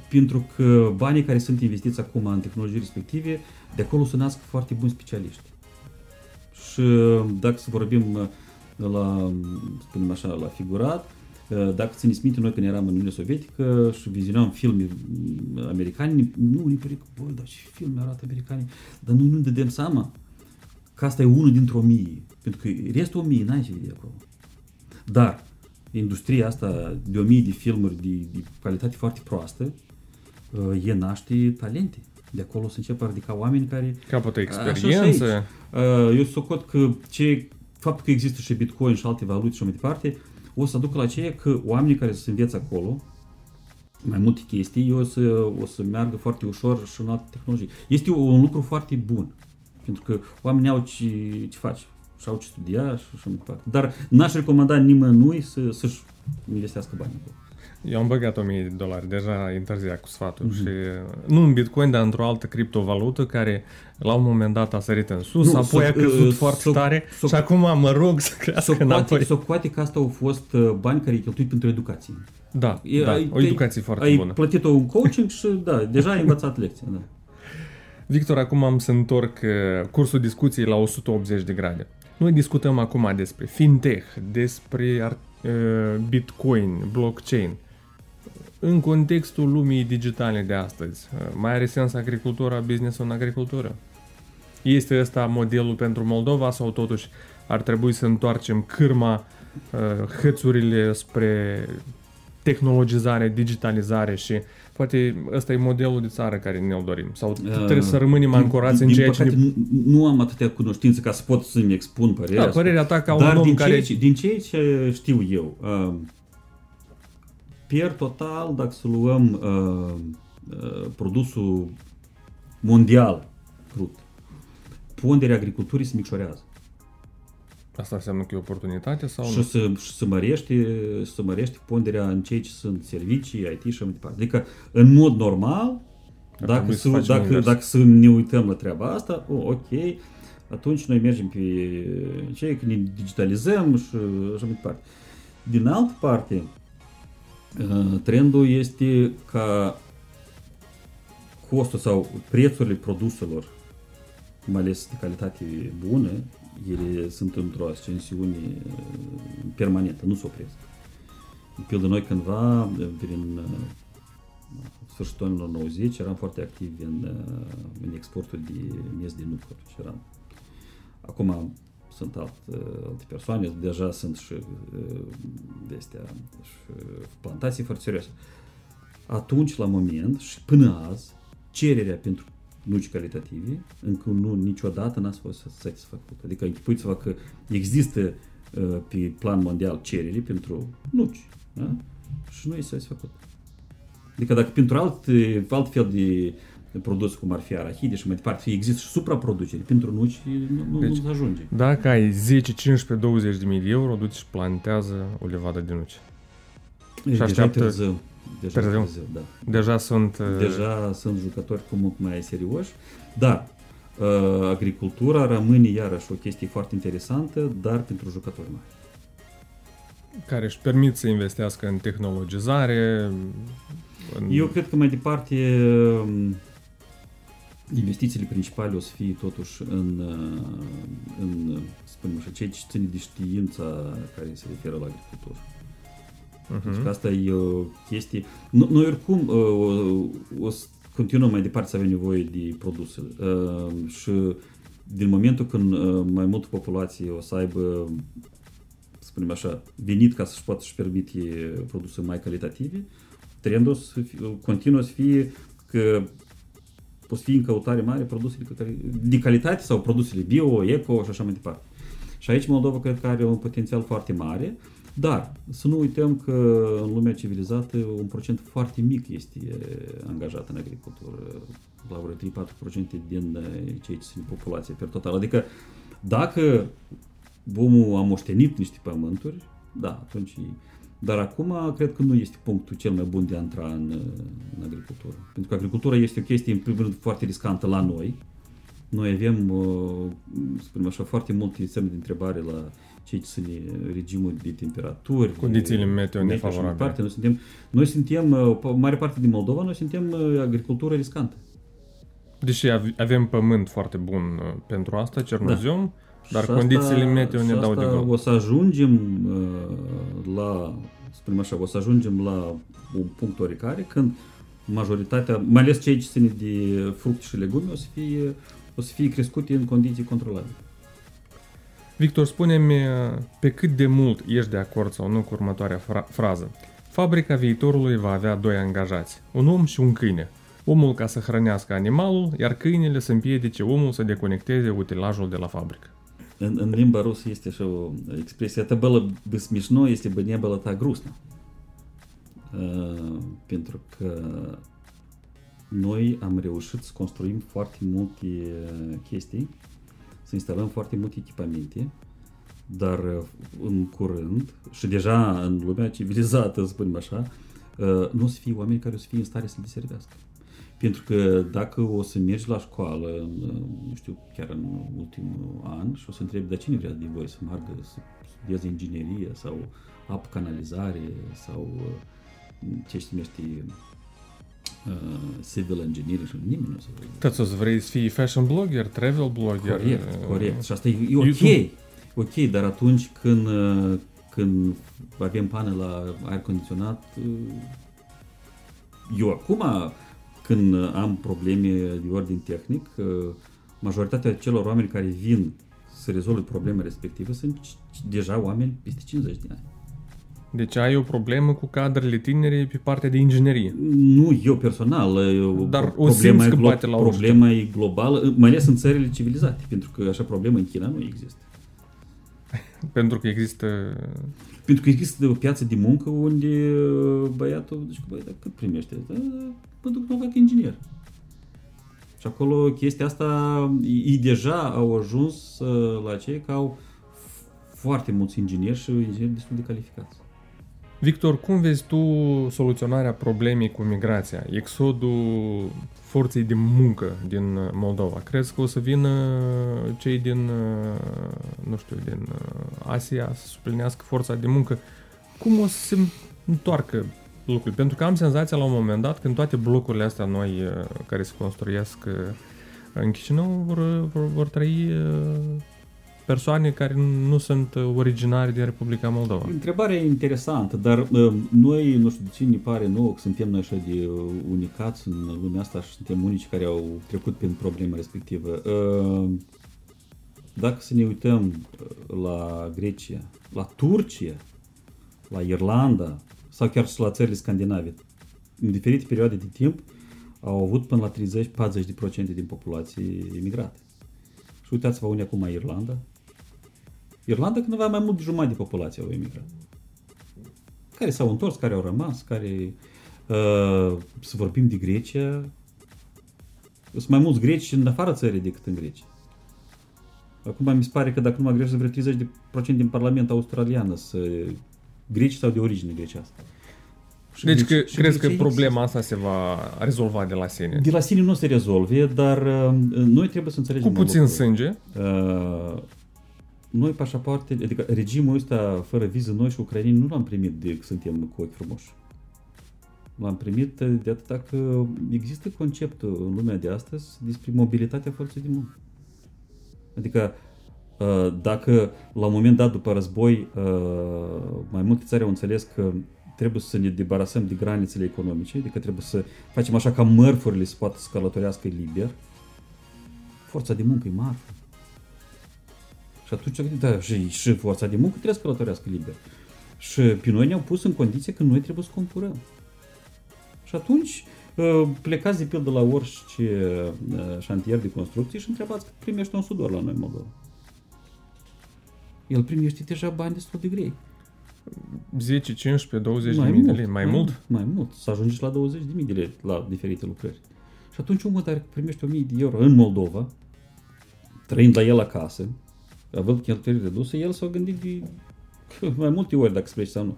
Pentru că banii care sunt investiți acum în tehnologii respective, de acolo se nasc foarte buni specialiști. Și dacă să vorbim la, spunem așa, la figurat, dacă țineți minte, noi când eram în Uniunea Sovietică și vizionam filme americane, nu ne pare că, băi, dar ce filme arată americani, dar noi nu ne dădem seama că asta e unul dintr-o mie, pentru că restul o mie n-ai ce vedea acolo. Dar industria asta de o mie de filmuri de, de calitate foarte proastă, e naște talente. De acolo se încep a ridica oameni care... Capătă experiență. Eu socot că ce, faptul că există și Bitcoin și alte valute și mai departe, o să aducă la ceea că oamenii care se înveță acolo, mai multe chestii, o să, o să meargă foarte ușor și în alte tehnologii. Este un lucru foarte bun, pentru că oamenii au ce, ce faci și au ce studia și așa mai departe. Dar n-aș recomanda nimănui să, să-și investească bani acolo. Eu am băgat 1000 de dolari, deja întârzia cu sfatul mm-hmm. și nu în Bitcoin, dar într-o altă criptovalută care la un moment dat a sărit în sus, nu, apoi a căzut uh, foarte so, tare so, și acum mă rog să crească so înapoi. Să poate că asta au fost uh, bani care i cheltuit pentru educație. Da, e, da ai, o educație foarte ai bună. Ai plătit un coaching și da, deja ai învățat lecția. Da. Victor, acum am să întorc uh, cursul discuției la 180 de grade. Noi discutăm acum despre fintech, despre Bitcoin, blockchain – în contextul lumii digitale de astăzi, mai are sens agricultura, business în agricultură? Este ăsta modelul pentru Moldova sau totuși ar trebui să întoarcem cârma, uh, hățurile spre tehnologizare, digitalizare și poate ăsta e modelul de țară care ne-l dorim sau uh, trebuie să rămânem ancorați în ceea ce... Ne... Nu am atâtea cunoștințe ca să pot să-mi expun părerea. Da, părerea ta ca un om din care... Ce, din ceea ce știu eu, uh, pierd total dacă să luăm uh, uh, produsul mondial crud. Ponderea agriculturii se micșorează. Asta înseamnă că e oportunitate sau și nu? să, și să mărește, să mărește ponderea în cei ce sunt servicii, IT și așa mai departe. Adică, în mod normal, Ar dacă, trebui să să, facem dacă, invers. dacă să ne uităm la treaba asta, oh, ok, atunci noi mergem pe cei că ne digitalizăm și așa mai departe. Din altă parte, uh, trendul este ca costul sau prețurile produselor, mai ales de calitate bună, ele sunt într-o ascensiune uh, permanentă, nu se opresc. De pildă, noi cândva, uh, prin uh, sfârșitul anilor 90, eram foarte activi în, uh, în exportul de miez de nucuri și eram Acum sunt alt, uh, alte persoane, deja sunt și uh, de astea, și uh, plantații foarte serioase. Atunci, la moment și până azi, cererea pentru nuci calitative încă nu niciodată n-a fost satisfăcută. Adică închipuiți-vă că există uh, pe plan mondial cerere pentru nuci da? și nu este satisfăcut. Adică dacă pentru alt, alt fel de produs, cum ar fi arahide și mai departe, există și supraproducere, pentru nuci nu, nu, Deci- nu se ajunge. Dacă ai 10, 15, 20 de mii de euro, duci și plantează o levadă de nuci. E, deja așteaptă- e târziu. Deja târziu. târziu, da. Deja sunt... uh, Deja sunt jucători cu mult mai serioși, dar uh, agricultura rămâne iarăși o chestie foarte interesantă, dar pentru jucători mari. care își permit să investească în tehnologizare, în... Eu cred că mai departe um, investițiile principale o să fie totuși în, uh, în să spunem așa, ceea ce ține de știința care se referă la agricultură. Mhm. Deci că asta e o chestie... No- Noi oricum uh, o, o să continuăm mai departe să avem nevoie de produse. Uh, Și din momentul când uh, mai multă populație o să aibă să spunem așa, venit ca să-și poată să-și permite produse mai calitative, trendul o să fie, continuă să fie că o să fie în căutare mare produsele care- de calitate sau produsele bio, eco și așa mai departe. Și aici Moldova cred că are un potențial foarte mare, dar să nu uităm că în lumea civilizată un procent foarte mic este angajat în agricultură, la vreo 3-4% din eh, cei ce sunt populație per total. Adică dacă omul a moștenit niște pământuri, da, atunci e- dar acum cred că nu este punctul cel mai bun de a intra în, în agricultură. Pentru că agricultura este o chestie, în primul rând, foarte riscantă la noi. Noi avem, uh, să spunem așa, foarte multe semne de întrebare la cei ce sunt regimul de temperaturi. Condițiile meteo meteo și mai nefavorabile. departe. Noi suntem, noi suntem, uh, o mare parte din Moldova, noi suntem uh, agricultură riscantă. Deși av- avem pământ foarte bun uh, pentru asta, cernoziom, dar Și condițiile meteo ne și dau de asta gol. o să ajungem uh, la, spunem așa, o să ajungem la un punct oricare când majoritatea, mai ales cei ce țin de fructe și legume, o să fie, o să fie crescute în condiții controlabile. Victor, spune-mi uh, pe cât de mult ești de acord sau nu cu următoarea fra- frază. Fabrica viitorului va avea doi angajați, un om și un câine. Omul ca să hrănească animalul, iar câinele să împiedice omul să deconecteze utilajul de la fabrică. În, în limba rusă este așa o expresie, это было бы смешно, если бы не было так грустно. Uh, pentru că noi am reușit să construim foarte multe uh, chestii, să instalăm foarte multe echipamente, dar uh, în curând, și deja în lumea civilizată, să spunem așa, uh, nu o să fie oameni care o să fie în stare să le servească. Pentru că dacă o să mergi la școală, în, nu știu, chiar în ultimul an și o să întrebi, dar cine vrea de voi să meargă să studieze inginerie sau apă canalizare sau uh, ce se numește uh, civil engineering și nimeni nu o să Toți o să vrei să fii fashion blogger, travel blogger. Corect, uh, corect. Și asta e, e ok. YouTube. Ok, dar atunci când, uh, când avem pane la aer condiționat, uh, eu acum, când am probleme de ordin tehnic, uh, majoritatea celor oameni care vin să rezolve problema respectivă sunt c- deja oameni peste 50 de ani. Deci ai o problemă cu cadrele tinere pe partea de inginerie. Nu eu personal, eu, Dar o problema, simți e că glo- bate la ușă. problema e globală, mai ales în țările civilizate, pentru că așa problemă în China nu există. Pentru că există... Pentru că există o piață de muncă unde uh, băiatul zice, băi, dar cât primește? Da, mă duc să mă fac inginer. Și acolo chestia asta, ei deja au ajuns uh, la cei că au foarte mulți ingineri și ingineri destul de calificați. Victor, cum vezi tu soluționarea problemei cu migrația, exodul forței de muncă din Moldova? Crezi că o să vină cei din, nu știu, din Asia să suplinească forța de muncă? Cum o să se întoarcă lucrurile? Pentru că am senzația la un moment dat când toate blocurile astea noi care se construiesc în Chișinău vor, vor, vor trăi persoane care nu sunt originari din Republica Moldova. Întrebarea e interesantă, dar uh, noi, nu știu de ce ne pare nouă că suntem noi așa de unicați în lumea asta și suntem unici care au trecut prin problema respectivă. Uh, dacă să ne uităm uh, la Grecia, la Turcia, la Irlanda sau chiar și la țările scandinave, în diferite perioade de timp au avut până la 30-40% din populație emigrată. Și uitați-vă unde acum Irlanda, Irlanda când avea mai mult de jumătate de populație au emigrat. Care s-au întors, care au rămas, care... Uh, să vorbim de Grecia, sunt mai mulți greci în afara țării decât în Grecia. Acum mi se pare că dacă nu mă greșesc, vreo 30% din Parlament australian să greci sau de origine grecească. Și deci că, și crezi că problema asta se va rezolva de la sine? De la sine nu se rezolve, dar uh, noi trebuie să înțelegem... Cu puțin sânge? Uh, noi pașapoarte, adică regimul ăsta fără viză, noi și ucraineni nu l-am primit de că suntem cu ochi frumoși. L-am primit de atâta că există conceptul în lumea de astăzi despre mobilitatea forței de muncă. Adică uh, dacă la un moment dat după război uh, mai multe țări au înțeles că trebuie să ne debarasăm de granițele economice, adică trebuie să facem așa ca mărfurile să poată să călătorească liber, forța de muncă e marfă. Și atunci a gândit, da, și, și forța de muncă trebuie să călătorească liber. Și pe noi ne-au pus în condiție că noi trebuie să concurăm. Și atunci ă, plecați de pildă la orice ă, șantier de construcție și întrebați că primește un sudor la noi în Moldova. El primește deja bani destul de grei. 10, 15, 20 mai de mii de lei, mai, mai mult? Mai mult, să ajungi la 20 de mii de lei la diferite lucrări. Și atunci omul care primește 1000 de euro în Moldova, trăind la el acasă, având cheltuieli reduse, el s-a gândit de mai multe ori dacă spre sau nu.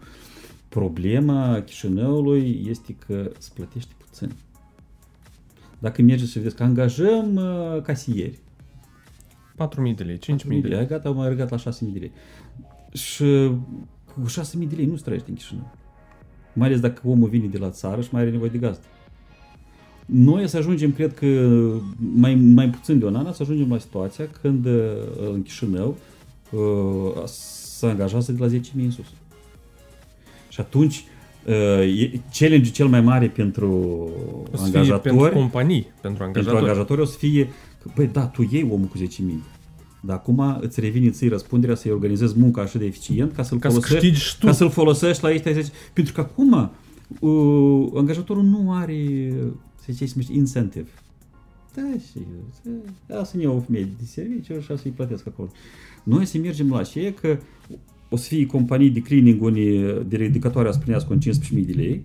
Problema Chișinăului este că se plătește puțin. Dacă merge să vedeți că angajăm uh, casieri. 4.000 de lei, 5.000 de lei. lei. Gata, au mai răgat la 6.000 de lei. Și cu 6.000 de lei nu trăiește în Chișinău. Mai ales dacă omul vine de la țară și mai are nevoie de gazdă. Noi să ajungem, cred că mai, mai puțin de un an, să ajungem la situația când uh, în Chișinău uh, se angajează de la 10.000 în sus. Și atunci uh, challenge cel mai mare pentru o să angajatori, pentru companii, pentru angajatori. pentru angajatori o să fie, că, băi, da, tu iei omul cu 10.000, dar acum îți revine ție răspunderea să-i organizezi munca așa de eficient ca să-l ca folosești, să tu. ca să-l folosești la ei 30. Pentru că acum uh, angajatorul nu are să zice, se incentive. Da, și da, să ne iau medii de serviciu și să-i plătesc acolo. Noi să mergem la ce că o să fie companii de cleaning unii de ridicatoare să primească un 15.000 de lei,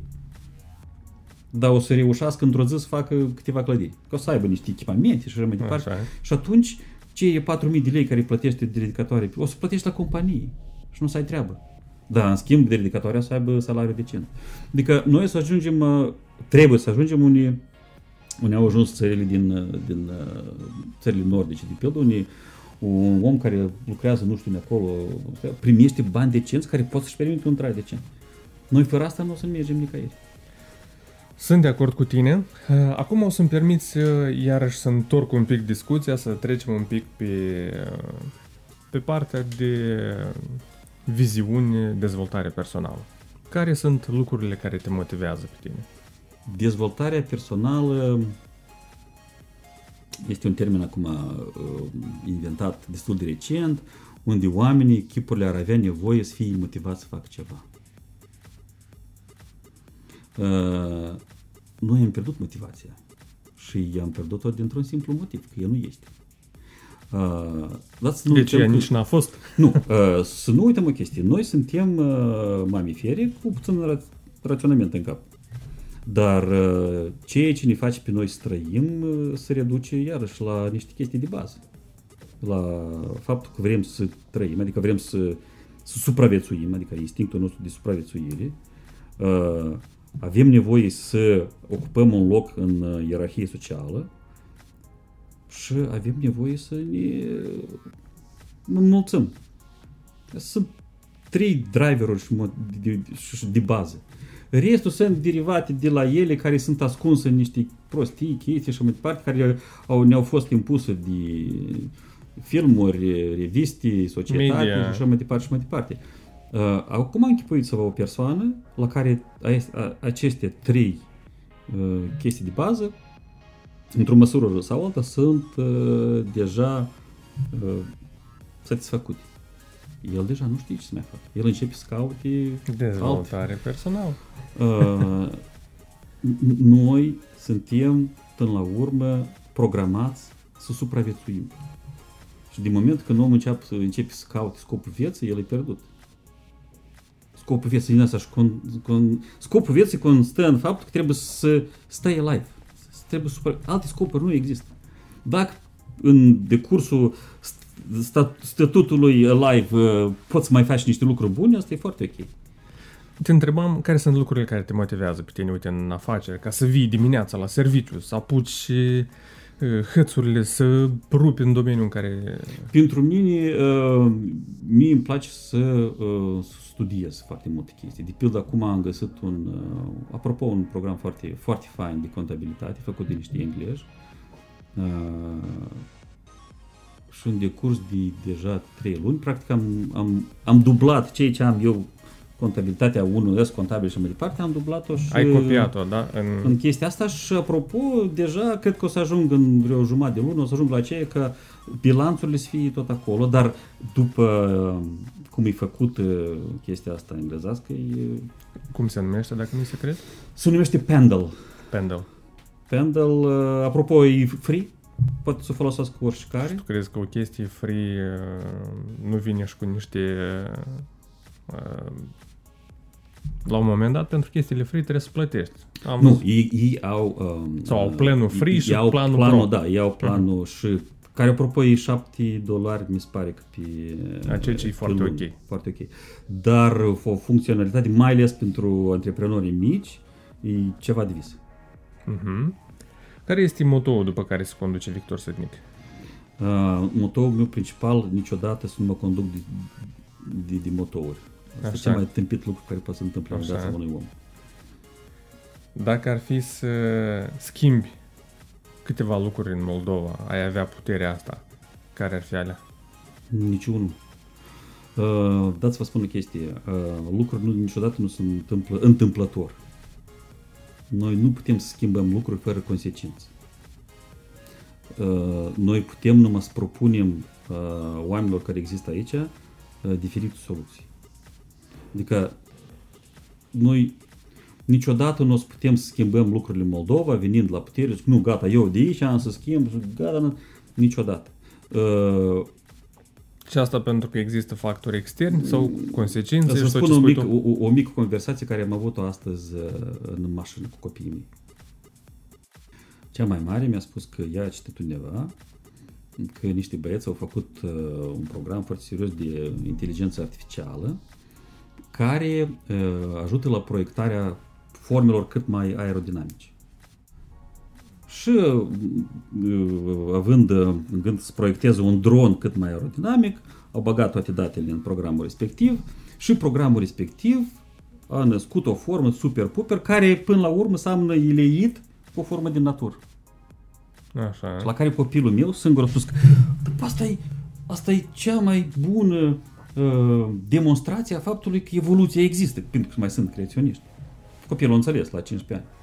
dar o să reușească într-o zi să facă câteva clădiri. Că o să aibă niște echipamente și așa mai departe. Așa. Și atunci, ce e 4.000 de lei care plătește de ridicatoare, o să plătești la companie și nu să ai treabă. Da, în schimb, de ridicatoarea să aibă salariu decent. Adică noi să ajungem, trebuie să ajungem unde, unde au ajuns țările din, din țările nordice, de pildă, unde un om care lucrează, nu știu, de acolo, primește bani decenți care pot să-și permite un trai decent. Noi fără asta nu o să mergem nicăieri. Sunt de acord cu tine. Acum o să-mi permiți iarăși să întorc un pic discuția, să trecem un pic pe, pe partea de viziune, dezvoltare personală. Care sunt lucrurile care te motivează pe tine? Dezvoltarea personală este un termen acum uh, inventat destul de recent, unde oamenii, chipurile ar avea nevoie să fie motivați să facă ceva. Uh, noi am pierdut motivația și am pierdut-o dintr-un simplu motiv, că el nu este. Uh, nu deci ea nici n-a fost. Nu, uh, să nu uităm o chestie. Noi suntem uh, mamiferi cu puțin ra- raționament în cap. Dar uh, ceea ce ne face pe noi să trăim uh, se reduce iarăși la niște chestii de bază. La faptul că vrem să trăim, adică vrem să, să supraviețuim, adică instinctul nostru de supraviețuire. Uh, avem nevoie să ocupăm un loc în ierarhie socială și avem nevoie să ne înmulțăm. Sunt trei driveruri de, de, de bază. Restul sunt derivate de la ele care sunt ascunse în niște prostii, chestii și mai departe, care au, ne-au fost impuse de filmuri, reviste, societate Media. și așa mai departe și mai departe. Uh, acum închipuiți-vă o persoană la care aceste trei uh, chestii de bază, într-o măsură sau alta, sunt uh, deja uh, satisfăcute el deja nu știe ce să mai facă. El începe să caute Dezvoltare alt. personal. Uh, noi suntem, până la urmă, programați să supraviețuim. Și din moment când omul începe, începe să caute scopul vieții, el e pierdut. Scopul vieții din asta și con, con, scopul vieții constă în faptul că trebuie să stai alive. Trebuie supra, alte scopuri nu există. Dacă în decursul statutului live uh, poți să mai faci niște lucruri bune, asta e foarte ok. Te întrebam care sunt lucrurile care te motivează pe tine, uite, în afacere, ca să vii dimineața la serviciu, să apuci uh, hățurile, să rupi în domeniul în care... Pentru mine, uh, mie îmi place să studiez foarte multe chestii. De pildă, acum am găsit un, apropo, un program foarte, foarte fain de contabilitate, făcut de niște englezi, și în decurs de deja 3 luni, practic am, am, am dublat ceea ce am eu contabilitatea 1S contabil și mai departe, am dublat-o și Ai copiat-o, da? În... în chestia asta și apropo, deja cred că o să ajung în vreo jumătate de lună, o să ajung la aceea că bilanțurile să fie tot acolo, dar după cum e făcut chestia asta englezească, e... Cum se numește, dacă nu se crede? Se numește Pendle. Pendle. Pendle, apropo, e free, poate să folosească oricare. Și tu crezi că o chestie free uh, nu vine și cu niște uh, la un moment dat pentru chestiile free trebuie să plătești. Am nu, ei, ei au... Um, sau au planul free ei, și au planul, planul pro. Da, ei au planul uh-huh. și care apropo e 7 dolari, mi se pare că pe... Ceea ce e foarte luni, ok. Foarte ok. Dar o funcționalitate, mai ales pentru antreprenorii mici, e ceva de vis. Uh-huh. Care este motoul după care se conduce Victor Sătnic? Uh, motoul meu principal, niciodată să nu mă conduc de, de, de motouri. Asta e cel mai tâmpit lucru care poate să întâmple în viața unui om. Dacă ar fi să schimbi câteva lucruri în Moldova, ai avea puterea asta, care ar fi alea? Niciunul. Uh, dați vă spun o chestie. Uh, lucruri nu, niciodată nu se întâmplă întâmplător. Noi nu putem să schimbăm lucruri fără consecințe. Uh, noi putem numai să propunem uh, oamenilor care există aici uh, diferite soluții. Adică noi niciodată nu o să putem să schimbăm lucrurile în Moldova venind la putere, zic, nu, gata, eu de aici am să schimb, gata, niciodată. Și asta pentru că există factori externi sau consecințe? Să spun o, mic, o, o mică conversație care am avut-o astăzi uh, în mașină cu copiii mei. Cea mai mare mi-a spus că ea a citit undeva că niște băieți au făcut uh, un program foarte serios de inteligență artificială care uh, ajută la proiectarea formelor cât mai aerodinamice. Și uh, având uh, în gând să proiecteze un dron cât mai aerodinamic, au băgat toate datele în programul respectiv și programul respectiv a născut o formă super-puper care până la urmă seamănă ileit cu o formă din natură. Așa. La care copilul meu singur a spus că asta e, asta e cea mai bună uh, demonstrație a faptului că evoluția există, pentru că mai sunt creaționiști. Copilul a înțeles la 15 ani.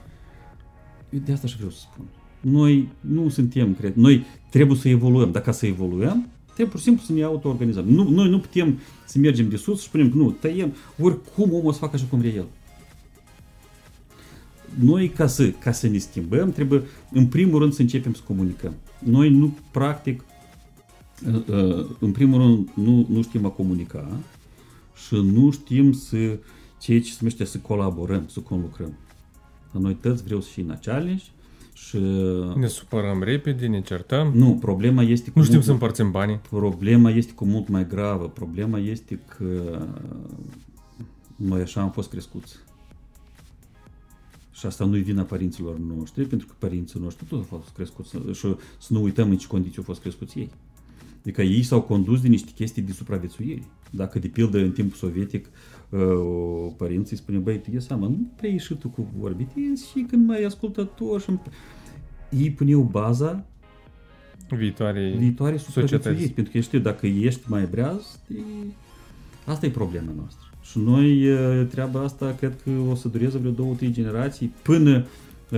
Eu de asta și vreau să spun. Noi nu suntem, cred, noi trebuie să evoluăm. Dacă să evoluăm, trebuie pur și simplu să ne auto-organizăm. Nu, noi nu putem să mergem de sus și spunem că nu, tăiem, oricum omul o să facă așa cum vrea el. Noi, ca să, ca să ne schimbăm, trebuie în primul rând să începem să comunicăm. Noi nu, practic, uh, uh, în primul rând, nu, nu știm a comunica și nu știm să, ceea ce se numește să colaborăm, să conlucrăm. Noi toți vreau să fim în challenge și... Ne supărăm repede, ne certăm. Nu, problema este cu Nu știm mult- să împărțim banii. Problema este cu mult mai gravă. Problema este că noi așa am fost crescuți. Și asta nu-i vina părinților noștri, pentru că părinții noștri tot au fost crescuți. Și să nu uităm în ce condiții au fost crescuți ei. Adică ei s-au condus de niște chestii de supraviețuire. Dacă, de pildă, în timpul sovietic, uh, părinții spune, băi, tu e seama, nu prea ieși tu cu vorbit, e și când mai ascultător și... Ei puneau baza Viitoare viitoare societăți. supraviețuiri. Pentru că știu, dacă ești mai breaz, e... asta e problema noastră. Și noi e, treaba asta cred că o să dureze vreo două, trei generații până e,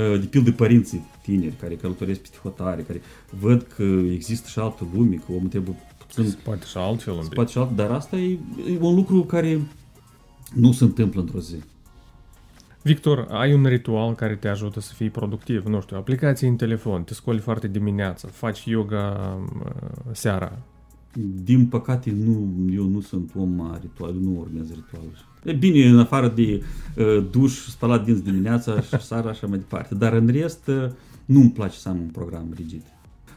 de pildă părinții tineri care călătoresc peste hotare, care văd că există și altă lume, că omul trebuie puțin Poate și altfel un pic. spate și alt, dar asta e, e un lucru care nu se întâmplă într-o zi. Victor, ai un ritual care te ajută să fii productiv, nu știu, aplicații în telefon, te scoli foarte dimineața, faci yoga uh, seara. Din păcate, nu, eu nu sunt om a ritual, nu urmez ritualul. E bine, în afară de uh, duș, spălat dinți dimineața și seara, așa mai departe. Dar în rest, uh, nu-mi place să am un program rigid.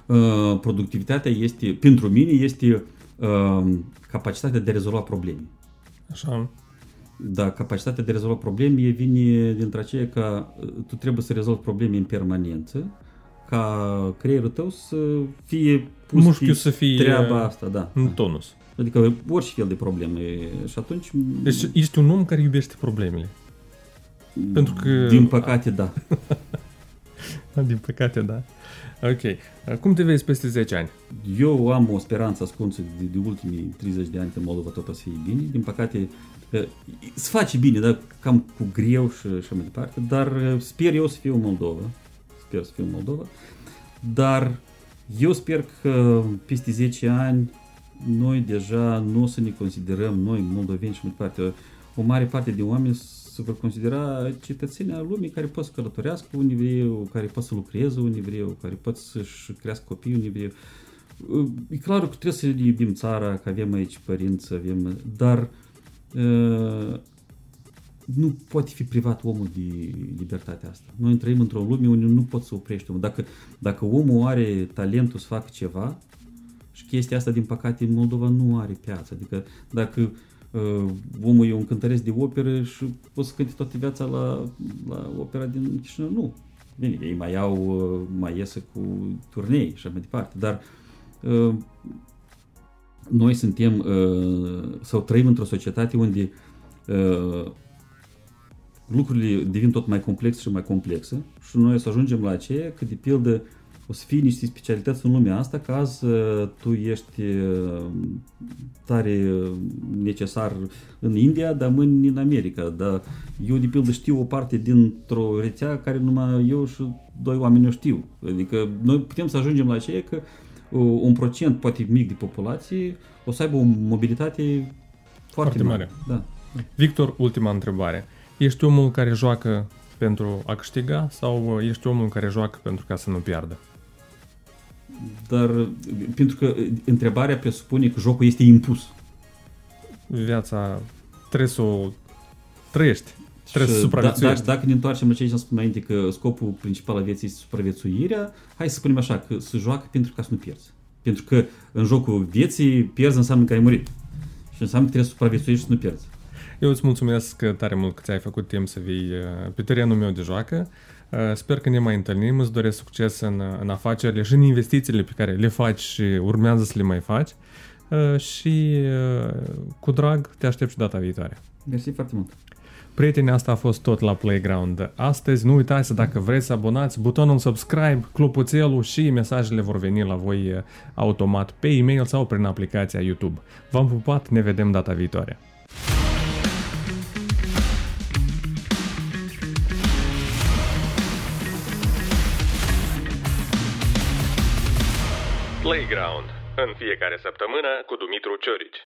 Uh, productivitatea este, pentru mine, este uh, capacitatea de a rezolva probleme. Așa? Da, capacitatea de a rezolva probleme e vine dintre aceea că uh, tu trebuie să rezolvi probleme în permanență, ca creierul tău să fie pus Mușchiul pe să fie, treaba uh, asta, da. În tonus. Adică orice fel de probleme și atunci... Deci ești un om care iubește problemele. pentru că- Din păcate, da. Din păcate, da. Ok. Cum te vezi peste 10 ani? Eu am o speranță ascunsă de, de ultimii 30 de ani că Moldova tot o să fie bine. Din păcate, eh, se face bine, dar cam cu greu și așa mai departe, dar eh, sper eu să fiu în Moldova. Sper să fiu în Moldova. Dar eu sper că peste 10 ani noi deja nu o să ne considerăm, noi moldoveni și mai departe, o mare parte de oameni se vor considera cetățenii al lumii care pot să călătorească unde vreau, care pot să lucreze unde vreau, care pot să-și crească copiii unde vreau. E clar că trebuie să ne iubim țara, că avem aici părinți, avem, dar uh, nu poate fi privat omul de libertatea asta. Noi trăim într-o lume unde nu poți să oprești omul. Dacă, dacă omul are talentul să facă ceva, și chestia asta, din păcate, în Moldova nu are piață. Adică dacă uh, omul e un cântăresc de operă și poți să cânti toată viața la, la opera din Chișinău, nu. Bine, ei mai au, uh, mai iesă cu turnei și așa mai departe, dar uh, noi suntem uh, sau trăim într-o societate unde uh, lucrurile devin tot mai complexe și mai complexe și noi o să ajungem la aceea că, de pildă, o să fie niște specialități în lumea asta, că azi uh, tu ești uh, tare uh, necesar în India, dar mâini în America. Dar eu, de pildă, știu o parte dintr-o rețea care numai eu și doi oameni o știu. Adică noi putem să ajungem la aceea că uh, un procent, poate mic, de populație o să aibă o mobilitate foarte, Foarte mare. Da. Victor, ultima întrebare. Ești omul care joacă pentru a câștiga sau ești omul care joacă pentru ca să nu piardă? Dar pentru că întrebarea presupune că jocul este impus. Viața trebuie să o trăiești. Trebuie să Și supraviețuiești. Da, dacă ne întoarcem la ce ai spus înainte că scopul principal al vieții este supraviețuirea, hai să spunem așa, că se joacă pentru ca să nu pierzi. Pentru că în jocul vieții pierzi înseamnă că ai murit. Și înseamnă că trebuie să supraviețuiești și să nu pierzi. Eu îți mulțumesc tare mult că ți-ai făcut timp să vii uh, pe terenul meu de joacă. Uh, Sper că ne mai întâlnim, îți doresc succes în, uh, în afacerile și în investițiile pe care le faci și urmează să le mai faci. Uh, Și uh, cu drag te aștept și data viitoare. Mersi foarte mult. Prieteni, asta a fost tot la Playground. Astăzi, nu uitați, dacă vreți să abonați, butonul subscribe, clopoțelul și mesajele vor veni la voi uh, automat pe e-mail sau prin aplicația YouTube. V-am pupat, ne vedem data viitoare. Playground. În fiecare săptămână cu Dumitru Ciorici.